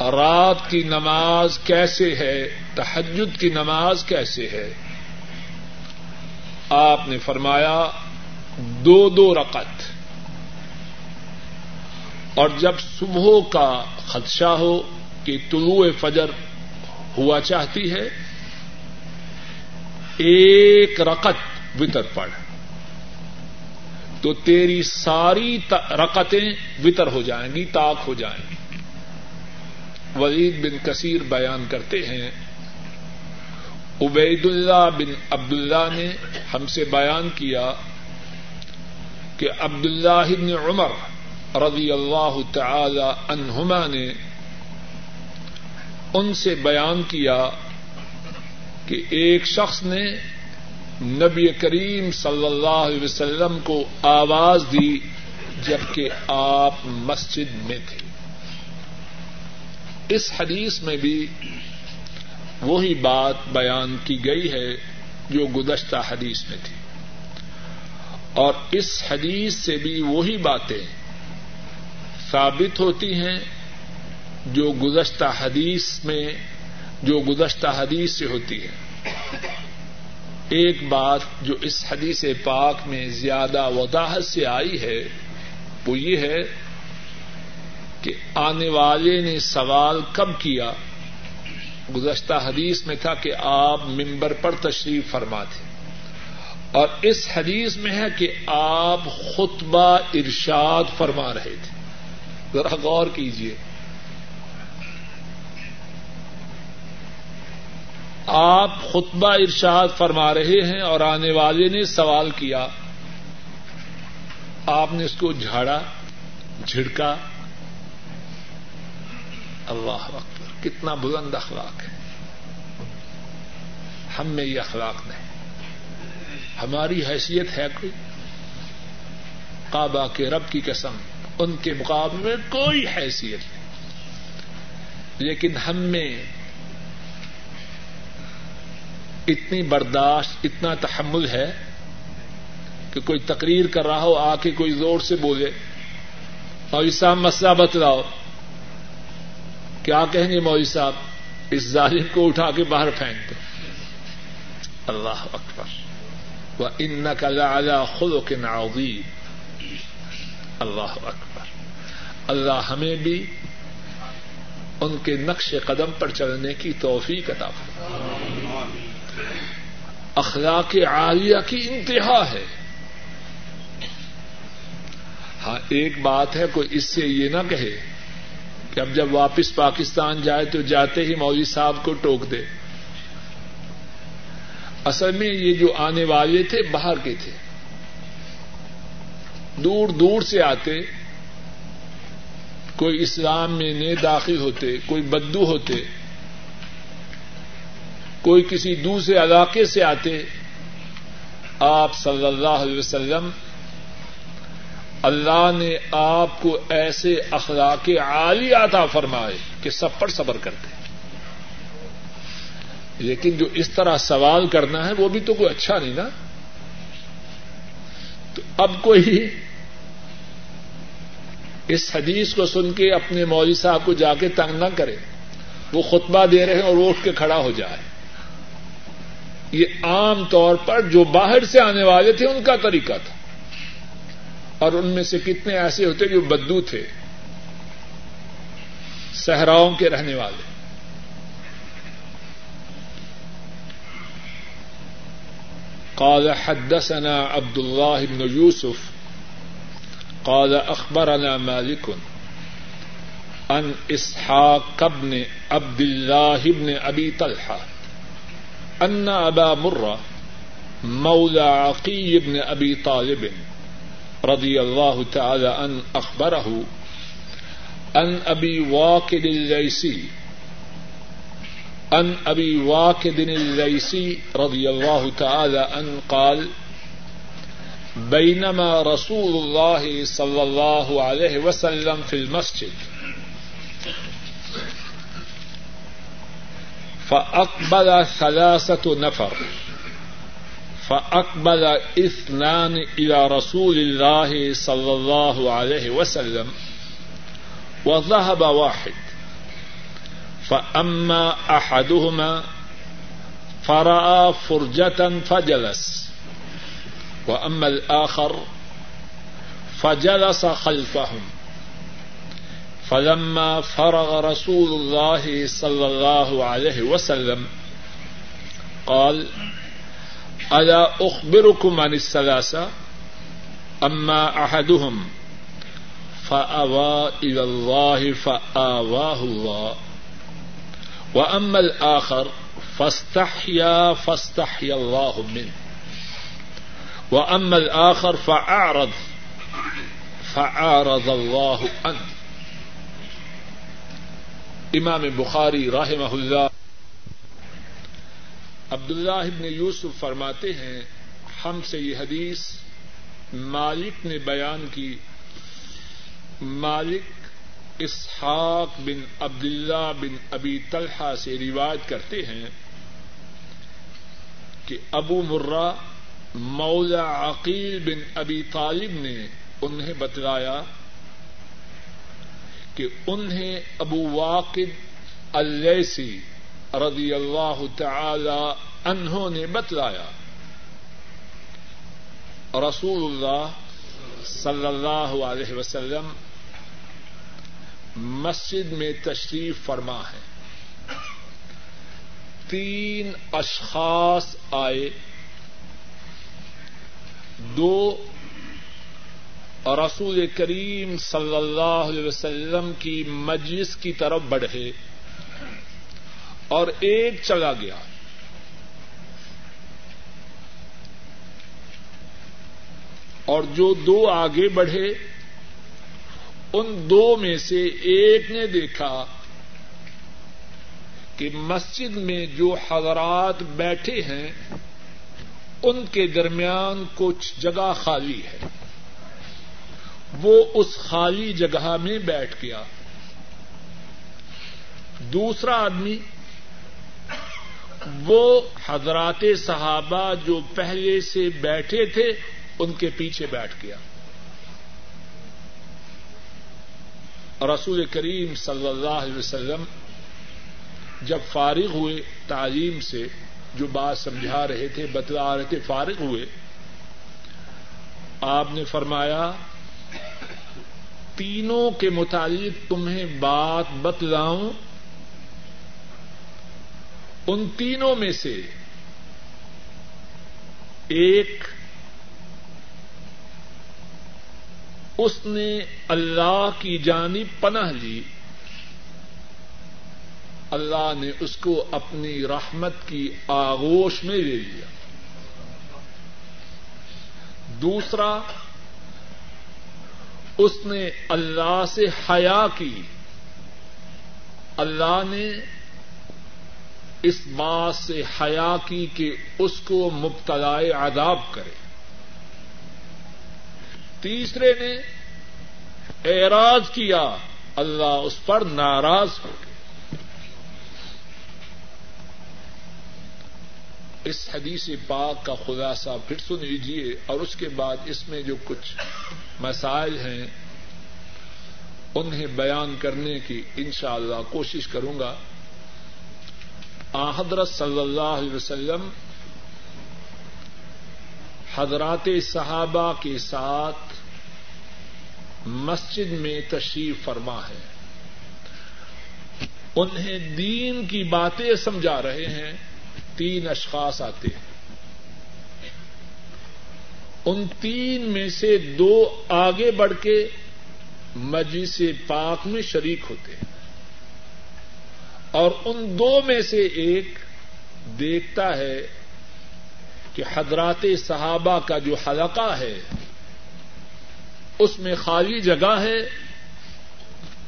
رات کی نماز کیسے ہے؟ تحجد کی نماز کیسے ہے؟ آپ نے فرمایا، دو دو رقط اور جب صبح کا خدشہ ہو کہ طلوع فجر ہوا چاہتی ہے، ایک رقط وطر پڑ۔ تو تیری ساری رقطیں وطر ہو جائیں گی تاک ہو جائیں گی۔ ولید بن کثیر بیان کرتے ہیں عبید اللہ بن عبد اللہ نے ہم سے بیان کیا کہ عبد اللہ بن عمر رضی اللہ تعالی عنہما نے ان سے بیان کیا کہ ایک شخص نے نبی کریم صلی اللہ علیہ وسلم کو آواز دی جبکہ آپ مسجد میں تھے۔ اس حدیث میں بھی وہی بات بیان کی گئی ہے جو گزشتہ حدیث میں تھی۔ اور اس حدیث سے بھی وہی باتیں ثابت ہوتی ہیں جو گزشتہ حدیث میں، جو گزشتہ حدیث سے ہوتی ہے۔ ایک بات جو اس حدیث پاک میں زیادہ وضاحت سے آئی ہے، وہ یہ ہے کہ آنے والے نے سوال کب کیا؟ گزشتہ حدیث میں تھا کہ آپ ممبر پر تشریف فرما تھے اور اس حدیث میں ہے کہ آپ خطبہ ارشاد فرما رہے تھے۔ ذرا غور کیجیے آپ خطبہ ارشاد فرما رہے ہیں اور آنے والے نے سوال کیا۔ آپ نے اس کو جھاڑا، جھڑکا اللہ اکبر، کتنا بلند اخلاق ہے۔ ہم میں یہ اخلاق نہیں۔ ہماری حیثیت ہے کوئی؟ کعبہ کے رب کی قسم، ان کے مقابلے میں کوئی حیثیت نہیں۔ لیکن ہم میں اتنی برداشت، اتنا تحمل ہے کہ کوئی تقریر کر رہا ہو، آ کے کوئی زور سے بولے مولوی صاحب مسئلہ بتلاؤ۔ کیا کہیں گے مولوی صاحب؟ اس ظالم کو اٹھا کے باہر پھینک دو۔ اللہ اکبر۔ وہ ان کا خود کے اللہ اکبر۔ اللہ ہمیں بھی ان کے نقش قدم پر چلنے کی توفیق عطا اخلاق عالیہ کی انتہا ہے۔ ہاں ایک بات ہے، کوئی اس سے یہ نہ کہے کہ اب جب واپس پاکستان جائے تو جاتے ہی مولوی صاحب کو ٹوک دے۔ اصل میں یہ جو آنے والے تھے، باہر کے تھے۔ دور دور سے آتے، کوئی اسلام میں نئے داخل ہوتے، کوئی بدو ہوتے، کوئی کسی دوسرے علاقے سے آتے، آپ صلی اللہ علیہ وسلم اللہ نے آپ کو ایسے اخلاق عالی عطا فرمائے کہ سب پر صبر کرتے لیکن جو اس طرح سوال کرنا ہے وہ بھی تو کوئی اچھا نہیں نا۔ تو اب کوئی اس حدیث کو سن کے اپنے مولوی صاحب کو جا کے تنگ نہ کرے۔ وہ خطبہ دے رہے ہیں اور وہ اٹھ کے کھڑا ہو جائے۔ یہ عام طور پر جو باہر سے آنے والے تھے ان کا طریقہ تھا۔ اور ان میں سے کتنے ایسے ہوتے جو بدو تھے؟ صحراؤں کے رہنے والے۔ قال حدثنا عبد الله بن يوسف قال اخبرنا مالك عن اسحاق بن عبد الله بن ابي طلحه ان ابا مره مولى عقي بن ابي طالب رضي الله تعالى عن اخبره ان ابي واقد الليسي ان ابي واقد الليسي رضي الله تعالى عن قال بينما رسول الله صلى الله عليه وسلم في المسجد فأقبل ثلاثة نفر۔ فأقبل اثنان إلى رسول الله صلى الله عليه وسلم وذهب واحد. فأما أحدهما فرأى فرجة فجلس. وأما الآخر فجلس خلفهم. فلما فرغ رسول الله صلى الله عليه وسلم قال الا اخبركم عن الثلاثه اما احدهم فاوى الى الله فاواه الله واما الاخر فاستحيا فاستحيا الله منه واما الاخر فاعرض فاعرض الله عنه امام بخاری رحمہ اللہ عبداللہ ابن یوسف فرماتے ہیں، ہم سے یہ حدیث مالک نے بیان کی۔ مالک اسحاق بن عبداللہ بن ابی طلحہ سے روایت کرتے ہیں کہ ابو مرہ مولا عقیل بن ابی طالب نے انہیں بتلایا کہ انہیں ابو واقد السی رضی اللہ تعالی انہوں نے بتلایا۔ رسول اللہ صلی اللہ علیہ وسلم مسجد میں تشریف فرما ہے۔ تین اشخاص آئے۔ دو رسول کریم صلی اللہ علیہ وسلم کی مجلس کی طرف بڑھے۔ اور ایک چلا گیا۔ اور جو دو آگے بڑھے، ان دو میں سے ایک نے دیکھا کہ مسجد میں جو حضرات بیٹھے ہیں، ان کے درمیان کچھ جگہ خالی ہے۔ وہ اس خالی جگہ میں بیٹھ گیا۔ دوسرا آدمی وہ حضرات صحابہ جو پہلے سے بیٹھے تھے، ان کے پیچھے بیٹھ گیا۔ رسول کریم صلی اللہ علیہ وسلم جب فارغ ہوئے تعلیم سے، جو بات سمجھا رہے تھے، بتلا رہے تھے فارغ ہوئے، آپ نے فرمایا، تینوں کے متعلق تمہیں بات بتلاؤں ان تینوں میں سے ایک اس نے اللہ کی جانب پناہ لی۔ اللہ نے اس کو اپنی رحمت کی آغوش میں لے لیا۔ دوسرا، اس نے اللہ سے حیا کی۔ اللہ نے اس بات سے حیا کی کہ اس کو مبتلا عذاب کرے۔ تیسرے نے اعراض کیا، اللہ اس پر ناراض ہو اس حدیث پاک کا خلاصہ پھر سن لیجیے اور اس کے بعد اس میں جو کچھ مسائل ہیں، انہیں بیان کرنے کی انشاءاللہ اللہ کوشش کروں گا۔ حضرت صلی اللہ علیہ وسلم حضرات صحابہ کے ساتھ مسجد میں تشریف فرما ہے۔ انہیں دین کی باتیں سمجھا رہے ہیں۔ تین اشخاص آتے ہیں۔ ان تین میں سے دو آگے بڑھ کے مجلس پاک میں شریک ہوتے ہیں۔ اور ان دو میں سے ایک دیکھتا ہے کہ حضرات صحابہ کا جو حلقہ ہے، اس میں خالی جگہ ہے،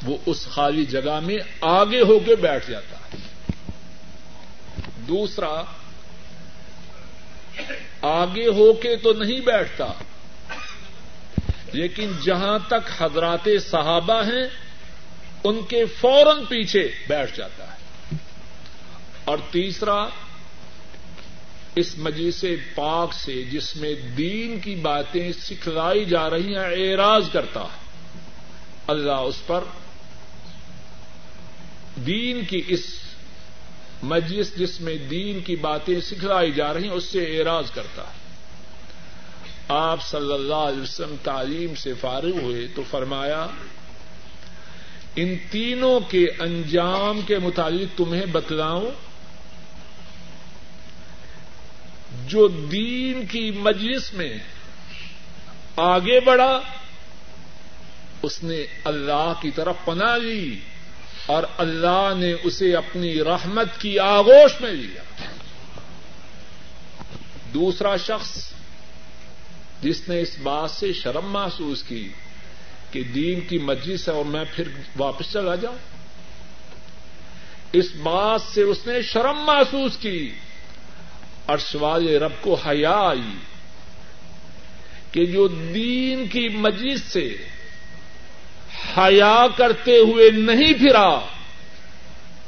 وہ اس خالی جگہ میں آگے ہو کے بیٹھ جاتا ہے۔ دوسرا، آگے ہو کے تو نہیں بیٹھتا، لیکن جہاں تک حضرات صحابہ ہیں، ان کے فوراً پیچھے بیٹھ جاتا ہے۔ اور تیسرا، اس مجلس پاک سے جس میں دین کی باتیں سکھلائی جا رہی ہیں، اعراض کرتا ہے اللہ اس پر دین کی اس مجلس جس میں دین کی باتیں سکھلائی جا رہی ہیں، اس سے اعراض کرتا ہے آپ صلی اللہ علیہ وسلم تعلیم سے فارغ ہوئے تو فرمایا، ان تینوں کے انجام کے متعلق تمہیں بتلاؤں جو دین کی مجلس میں آگے بڑھا، اس نے اللہ کی طرف پناہ لی اور اللہ نے اسے اپنی رحمت کی آغوش میں لیا۔ دوسرا شخص جس نے اس بات سے شرم محسوس کی کہ دین کی مجلس ہے اور میں پھر واپس چلا جاؤں، اس بات سے اس نے شرم محسوس کی اور سوال رب کو حیا آئی کہ جو دین کی مجلس سے حیا کرتے ہوئے نہیں پھرا،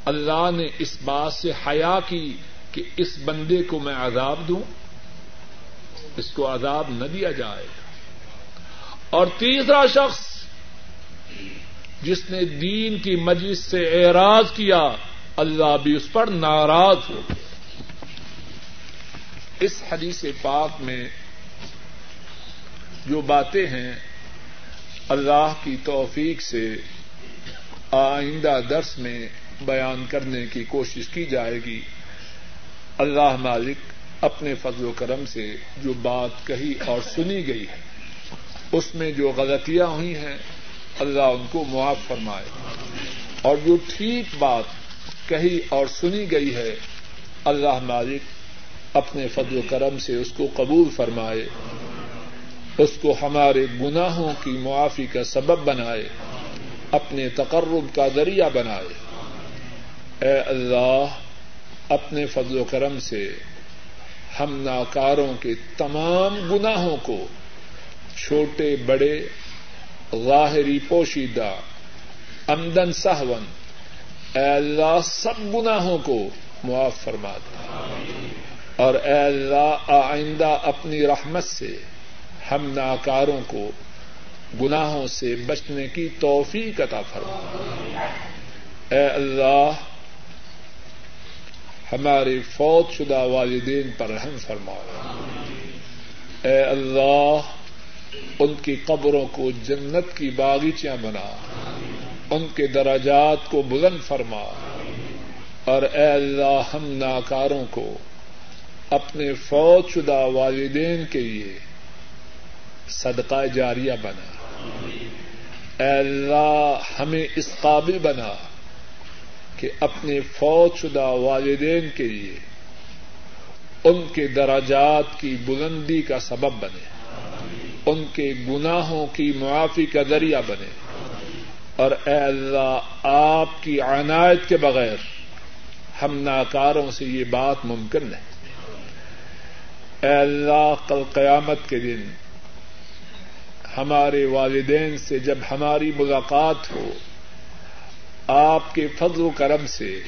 اللہ نے اس بات سے حیا کی کہ اس بندے کو میں عذاب دوں، اس کو عذاب نہ دیا جائے۔ اور تیسرا شخص جس نے دین کی مجلس سے اعراض کیا، اللہ بھی اس پر ناراض ہو اس حدیث پاک میں جو باتیں ہیں، اللہ کی توفیق سے آئندہ درس میں بیان کرنے کی کوشش کی جائے گی۔ اللہ مالک اپنے فضل و کرم سے جو بات کہی اور سنی گئی ہے، اس میں جو غلطیاں ہوئی ہیں، اللہ ان کو معاف فرمائے۔ اور جو ٹھیک بات کہی اور سنی گئی ہے، اللہ مالک اپنے فضل و کرم سے اس کو قبول فرمائے، اس کو ہمارے گناہوں کی معافی کا سبب بنائے، اپنے تقرب کا ذریعہ بنائے۔ اے اللہ، اپنے فضل و کرم سے ہم ناکاروں کے تمام گناہوں کو چھوٹے، بڑے، ظاہری پوشیدہ امدن سہون، اے اللہ، سب گناہوں کو معاف فرما دے۔ اور اے اللہ، آئندہ اپنی رحمت سے ہم ناکاروں کو گناہوں سے بچنے کی توفیق عطا فرما۔ اے اللہ ہمارے فوت شدہ والدین پر رحم فرما۔ اے اللہ، ان کی قبروں کو جنت کی باغیچیاں بنا۔ ان کے دراجات کو بلند فرما۔ اور اے اللہ، ہم ناکاروں کو اپنے فوج شدہ والدین کے لیے صدقہ جاریہ بنا۔ اے اللہ، ہمیں اس قابل بنا کہ اپنے فوج شدہ والدین کے لیے ان کے دراجات کی بلندی کا سبب بنے، ان کے گناہوں کی معافی کا ذریعہ بنے۔ اور اے اللہ، آپ کی عنایت کے بغیر ہم ناکاروں سے یہ بات ممکن نہیں۔ اے اللہ، کل قیامت کے دن ہمارے والدین سے جب ہماری ملاقات ہو، آپ کے فضل و کرم سے،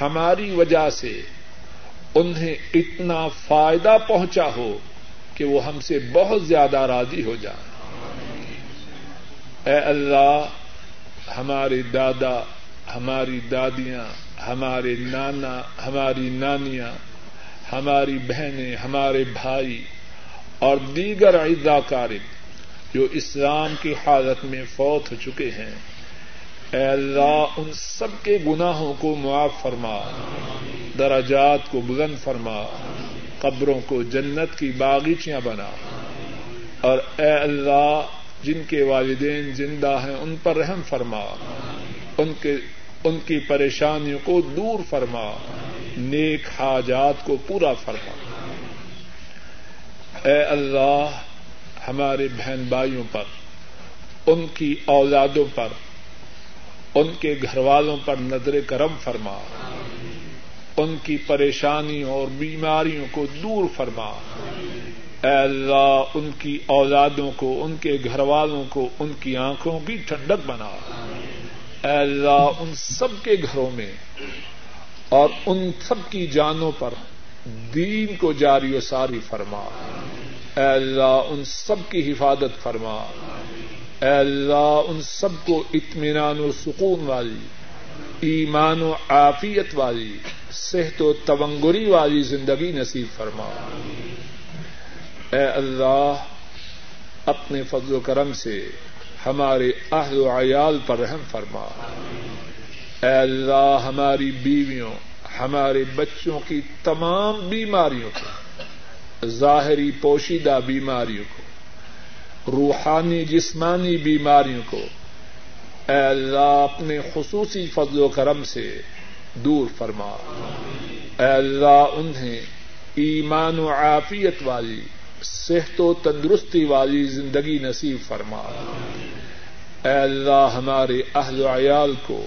ہماری وجہ سے انہیں اتنا فائدہ پہنچا ہو کہ وہ ہم سے بہت زیادہ راضی ہو جائیں۔ اے اللہ، ہمارے دادا، ہماری دادیاں، ہمارے نانا، ہماری نانیاں ہماری بہنیں، ہمارے بھائی اور دیگر عیدا کارب جو اسلام کی حالت میں فوت ہو چکے ہیں، اے اللہ ان سب کے گناہوں کو معاف فرما دراجات کو بلند فرما، قبروں کو جنت کی باغیچیاں بنا۔ اور اے اللہ جن کے والدین زندہ ہیں، ان پر رحم فرما۔ ان کے، ان کی پریشانیوں کو دور فرما۔ نیک حاجات کو پورا فرما۔ اے اللہ، ہمارے بہن بھائیوں پر، ان کی اولادوں پر، ان کے گھر والوں پر نظر کرم فرما۔ ان کی پریشانیوں اور بیماریوں کو دور فرما۔ اے اللہ، ان کی اولادوں کو، ان کے گھر والوں کو، ان کی آنکھوں کی ٹھنڈک بنا۔ اے اللہ، ان سب کے گھروں میں اور ان سب کی جانوں پر دین کو جاری و ساری فرما۔ اے اللہ، ان سب کی حفاظت فرما۔ اے اللہ، ان سب کو اطمینان و سکون والی، ایمان و عافیت والی، صحت و تونگری والی زندگی نصیب فرما۔ اے اللہ، اپنے فضل و کرم سے ہمارے اہل و عیال پر رحم فرما۔ اے اللہ، ہماری بیویوں، ہمارے بچوں کی تمام بیماریوں کو، ظاہری پوشیدہ بیماریوں کو، روحانی جسمانی بیماریوں کو، اے اللہ، اپنے خصوصی فضل و کرم سے دور فرما۔ اے اللہ، انہیں ایمان و عافیت والی، صحت و تندرستی والی زندگی نصیب فرما۔ اے اللہ، ہمارے اہل و عیال کو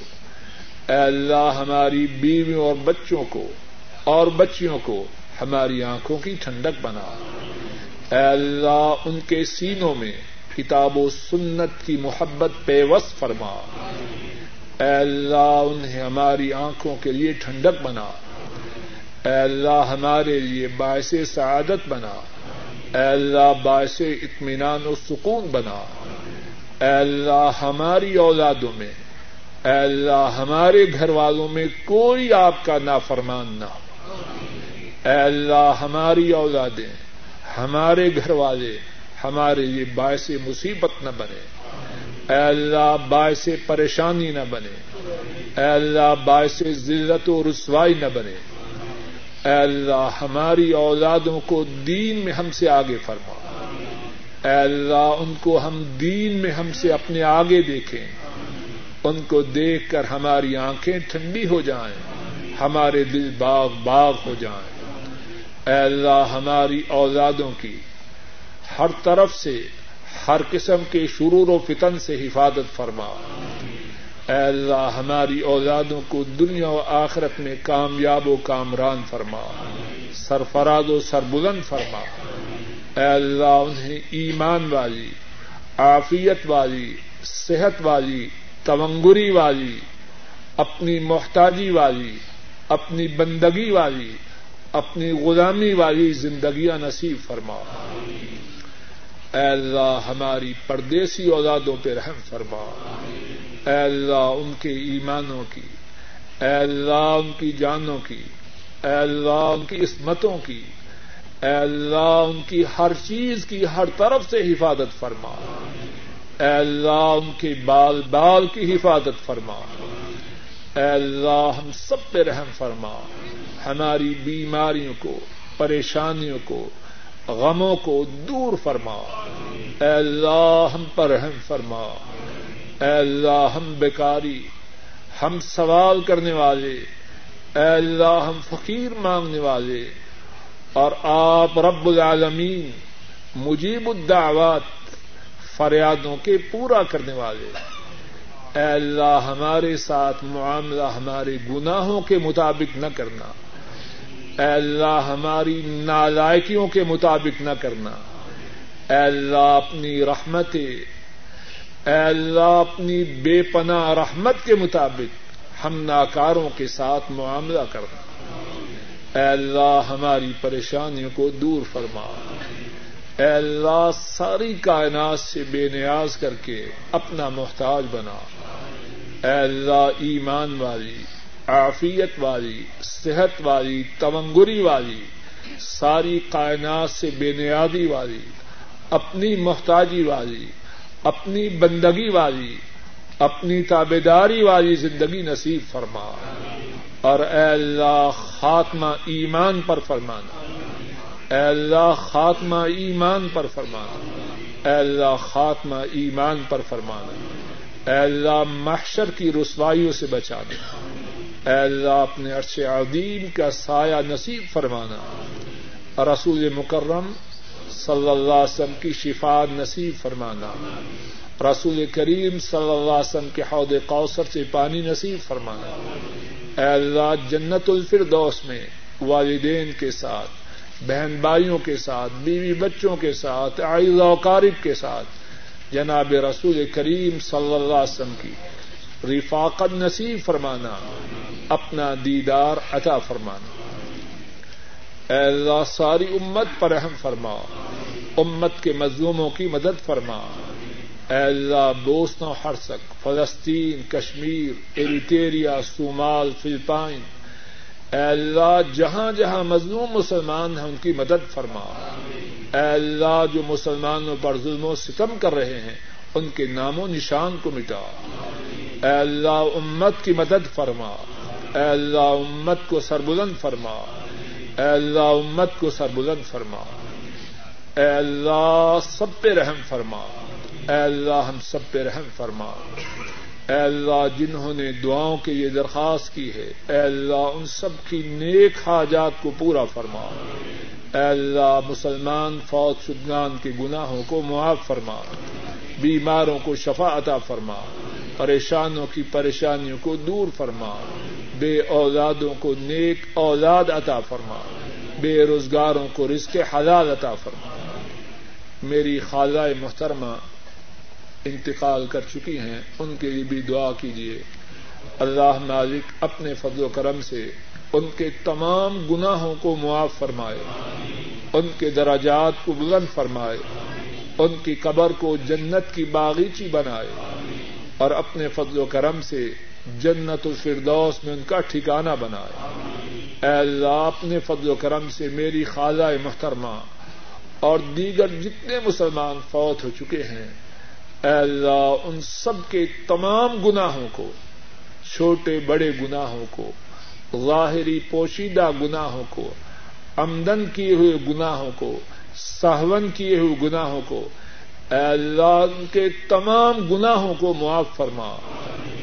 اے اللہ ہماری بیویوں اور بچوں کو اور بچیوں کو ہماری آنکھوں کی ٹھنڈک بنا۔ اے اللہ ان کے سینوں میں کتاب و سنت کی محبت پیوس فرما۔ اے اللہ انہیں ہماری آنکھوں کے لیے ٹھنڈک بنا۔ اے اللہ ہمارے لیے باعث سعادت بنا۔ اے اللہ باعث اطمینان و سکون بنا۔ اے اللہ ہماری اولادوں میں اے اللہ، ہمارے گھر والوں میں کوئی آپ کا نافرمان نہ ہو۔ اے اللہ، ہماری اولادیں، ہمارے گھر والے، ہمارے لیے باعث مصیبت نہ بنے۔ اے اللہ، باعث پریشانی نہ بنے۔ اے اللہ، باعث ذلت و رسوائی نہ بنے۔ اے اللہ، ہماری اولادوں کو دین میں ہم سے آگے فرما۔ اے اللہ، ان کو ہم دین میں ہم سے اپنے آگے دیکھیں۔ ان کو دیکھ کر ہماری آنکھیں ٹھنڈی ہو جائیں، ہمارے دل باغ باغ ہو جائیں۔ اے اللہ، ہماری اولادوں کی ہر طرف سے، ہر قسم کے شرور و فتن سے حفاظت فرما۔ اے اللہ، ہماری اولادوں کو دنیا و آخرت میں کامیاب و کامران فرما۔ سرفراز و سربلند فرما۔ اے اللہ، انہیں ایمان والی، عافیت والی، صحت والی تونگری والی اپنی محتاجی والی اپنی بندگی والی اپنی غلامی والی زندگیاں نصیب فرما۔ اے اللہ ہماری پردیسی اولادوں پہ رحم فرما۔ اے اللہ ان کے ایمانوں کی، اے اللہ ان کی جانوں کی، اے اللہ ان کی عصمتوں کی، اے اللہ ان کی ہر چیز کی ہر طرف سے حفاظت فرما۔ اے اللہ ان کے بال بال کی حفاظت فرما۔ اے اللہ، ہم سب پہ رحم فرما۔ ہماری بیماریوں کو، پریشانیوں کو، غموں کو دور فرما۔ اے اللہ، ہم پر رحم فرما۔ اے اللہ، ہم بیکاری، ہم سوال کرنے والے۔ اے اللہ، ہم فقیر مانگنے والے۔ اور آپ رب العالمین، مجیب الدعوات فریادوں کے پورا کرنے والے۔ اے اللہ، ہمارے ساتھ معاملہ، ہمارے گناہوں کے مطابق نہ کرنا۔ اے اللہ، ہماری نالائکیوں کے مطابق نہ کرنا۔ اے اللہ، اپنی رحمت اے اللہ، اپنی بے پناہ رحمت کے مطابق ہم ناکاروں کے ساتھ معاملہ کرنا۔ اے اللہ، ہماری پریشانیوں کو دور فرما۔ اے اللہ، ساری کائنات سے بے نیاز کر کے اپنا محتاج بنا۔ اے اللہ، ایمان والی، عافیت والی، صحت والی تونگری والی، ساری کائنات سے بے نیازی والی، اپنی محتاجی والی، اپنی بندگی والی، اپنی تابے داری والی زندگی نصیب فرما۔ اور اے اللہ، خاتمہ ایمان پر فرمانا۔ اے اللہ خاتمہ ایمان پر فرمانا اے اللہ خاتمہ ایمان پر فرمانا اے اللہ محشر کی رسوائیوں سے بچانا اے اللہ اپنے عرش عظیم کا سایہ نصیب فرمانا۔ رسول مکرم صلی اللہ علیہ وسلم کی شفا نصیب فرمانا۔ رسول کریم صلی اللہ علیہ وسلم کے حوض کوثر سے پانی نصیب فرمانا۔ اے اللہ جنت الفردوس میں والدین کے ساتھ بہن بھائیوں کے ساتھ، بیوی بچوں کے ساتھ آئز و قارب کے ساتھ۔ جناب رسول کریم صلی اللہ علیہ وسلم کی رفاقت نصیب فرمانا، اپنا دیدار عطا فرمانا۔ اے اللہ، ساری امت پر رحم فرما۔ امت کے مظلوموں کی مدد فرما۔ اے اللہ بوسن و ہرسک فلسطین، کشمیر، ایریٹیریا، صومال، فلپائن اے اللہ، جہاں جہاں مظلوم مسلمان ہیں، ان کی مدد فرما۔ اے اللہ، جو مسلمانوں پر ظلم و ستم کر رہے ہیں، ان کے نام و نشان کو مٹا۔ اے اللہ، امت کی مدد فرما۔ اے اللہ، امت کو سربلند فرما۔ اے اللہ، امت کو سربلند فرما۔ اے اللہ، سب پہ رحم فرما۔ اے اللہ، ہم سب پہ رحم فرما۔ اے اللہ جنہوں نے دعاؤں کے یہ درخواست کی ہے، اے اللہ ان سب کی نیک حاجات کو پورا فرما۔ اے اللہ مسلمان فوج شدگان کے گناہوں کو معاف فرما۔ بیماروں کو شفا عطا فرما۔ پریشانوں کی پریشانیوں کو دور فرما۔ بے اولادوں کو نیک اولاد عطا فرما۔ بے روزگاروں کو رزق حلال عطا فرما۔ میری خالہ محترمہ انتقال کر چکی ہیں، ان کے لیے بھی دعا کیجیے اللہ مالک اپنے فضل و کرم سے ان کے تمام گناہوں کو معاف فرمائے، ان کے دراجات کو بلند فرمائے، ان کی قبر کو جنت کی باغیچی بنائے اور اپنے فضل و کرم سے جنت الفردوس میں ان کا ٹھکانہ بنائے۔ اے اللہ، اپنے فضل و کرم سے میری خالہ محترمہ اور دیگر جتنے مسلمان فوت ہو چکے ہیں اے اللہ، ان سب کے تمام گناہوں کو، چھوٹے بڑے گناہوں کو، ظاہری پوشیدہ گناہوں کو، آمدن کیے ہوئے گناہوں کو، سہون کیے ہوئے گناہوں کو، اے اللہ، ان کے تمام گناہوں کو معاف فرما۔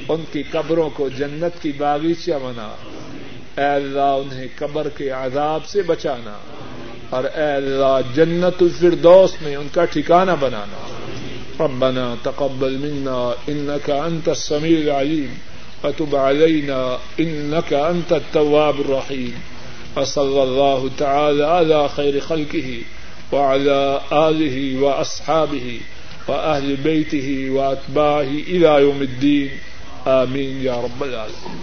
ان کی قبروں کو جنت کی باغیچہ بنا۔ اے اللہ، انہیں قبر کے عذاب سے بچانا۔ اور اے اللہ، جنت الفردوس میں ان کا ٹھکانہ بنانا۔ ربنا تقبل منا إنك أنت السميع العليم وتب علينا إنك أنت التواب الرحيم وصلى الله تعالى على خير خلقه وعلى آله وأصحابه وأهل بيته وأتباعه إلى يوم الدين. آمين يا رب العالمين.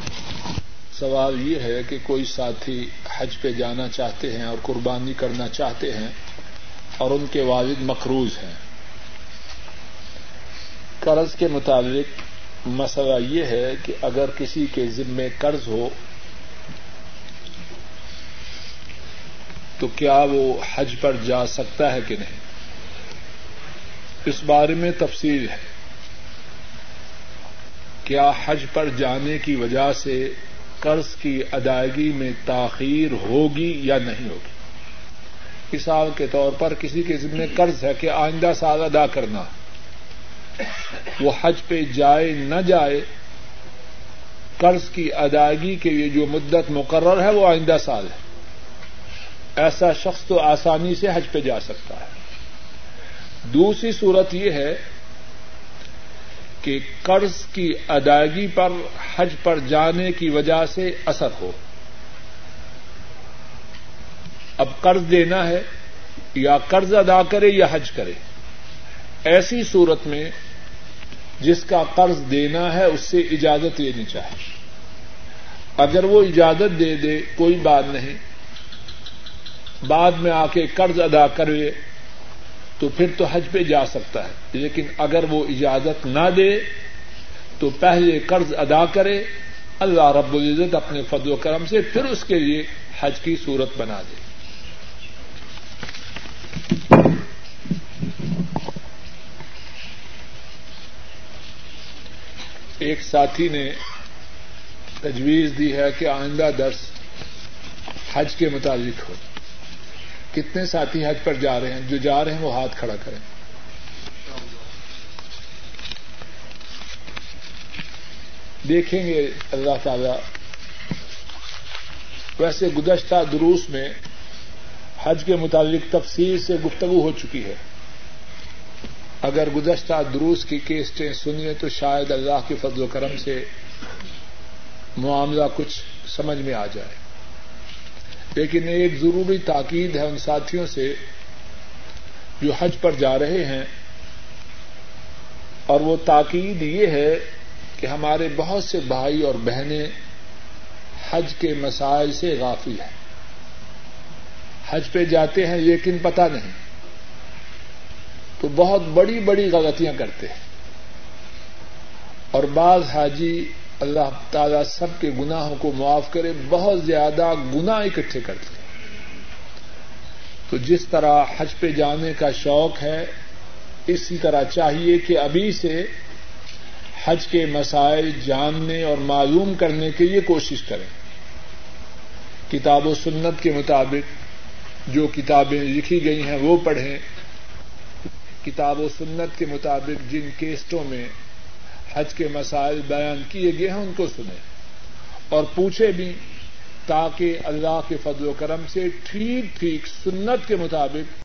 سوال یہ ہے کہ کوئی ساتھی حج پہ جانا چاہتے ہیں اور قربانی کرنا چاہتے ہیں اور ان کے والد مقروض ہیں قرض کے متعلق مسئلہ یہ ہے کہ اگر کسی کے ذمے قرض ہو، تو کیا وہ حج پر جا سکتا ہے کہ نہیں؟ اس بارے میں تفصیل ہے۔ کیا حج پر جانے کی وجہ سے قرض کی ادائیگی میں تاخیر ہوگی یا نہیں ہوگی؟ مثال کے طور پر کسی کے ذمہ قرض ہے کہ آئندہ سال ادا کرنا۔ وہ حج پہ جائے نہ جائے، قرض کی ادائیگی کے لیے جو مدت مقرر ہے، وہ آئندہ سال ہے۔ ایسا شخص تو آسانی سے حج پہ جا سکتا ہے۔ دوسری صورت یہ ہے کہ قرض کی ادائیگی پر حج پر جانے کی وجہ سے اثر ہو۔ اب قرض دینا ہے، یا قرض ادا کرے یا حج کرے۔ ایسی صورت میں جس کا قرض دینا ہے اس سے اجازت لینی چاہیے۔ اگر وہ اجازت دے دے، کوئی بات نہیں۔ بعد میں آ کے قرض ادا کرے، تو پھر تو حج پہ جا سکتا ہے۔ لیکن اگر وہ اجازت نہ دے، تو پہلے قرض ادا کرے۔ اللہ رب العزت اپنے فضل و کرم سے پھر اس کے لیے حج کی صورت بنا دے۔ ایک ساتھی نے تجویز دی ہے کہ آئندہ درس حج کے متعلق ہو۔ کتنے ساتھی حج پر جا رہے ہیں؟ جو جا رہے ہیں وہ ہاتھ کھڑا کریں۔ دیکھیں گے اللہ تعالی۔ ویسے گزشتہ دروس میں حج کے متعلق تفصیل سے گفتگو ہو چکی ہے۔ اگر گزشتہ دروس کی کیسٹیں سنیے تو شاید اللہ کے فضل و کرم سے معاملہ کچھ سمجھ میں آ جائے۔ لیکن ایک ضروری تاکید ہے ان ساتھیوں سے جو حج پر جا رہے ہیں، اور وہ تاکید یہ ہے کہ ہمارے بہت سے بھائی اور بہنیں حج کے مسائل سے غافل ہیں۔ حج پہ جاتے ہیں لیکن پتہ نہیں۔ تو بہت بڑی بڑی غلطیاں کرتے ہیں۔ اور بعض حاجی اللہ تعالی سب کے گناہوں کو معاف کرے، بہت زیادہ گنا اکٹھے کرتے ہیں۔ تو جس طرح حج پہ جانے کا شوق ہے، اسی طرح چاہیے کہ ابھی سے حج کے مسائل جاننے اور معلوم کرنے کے لیے کوشش کریں۔ کتاب و سنت کے مطابق جو کتابیں لکھی گئی ہیں، وہ پڑھیں۔ کتاب و سنت کے مطابق جن کیسٹوں میں حج کے مسائل بیان کیے گئے ہیں ان کو سنیں اور پوچھے بھی تاکہ اللہ کے فضل و کرم سے ٹھیک ٹھیک سنت کے مطابق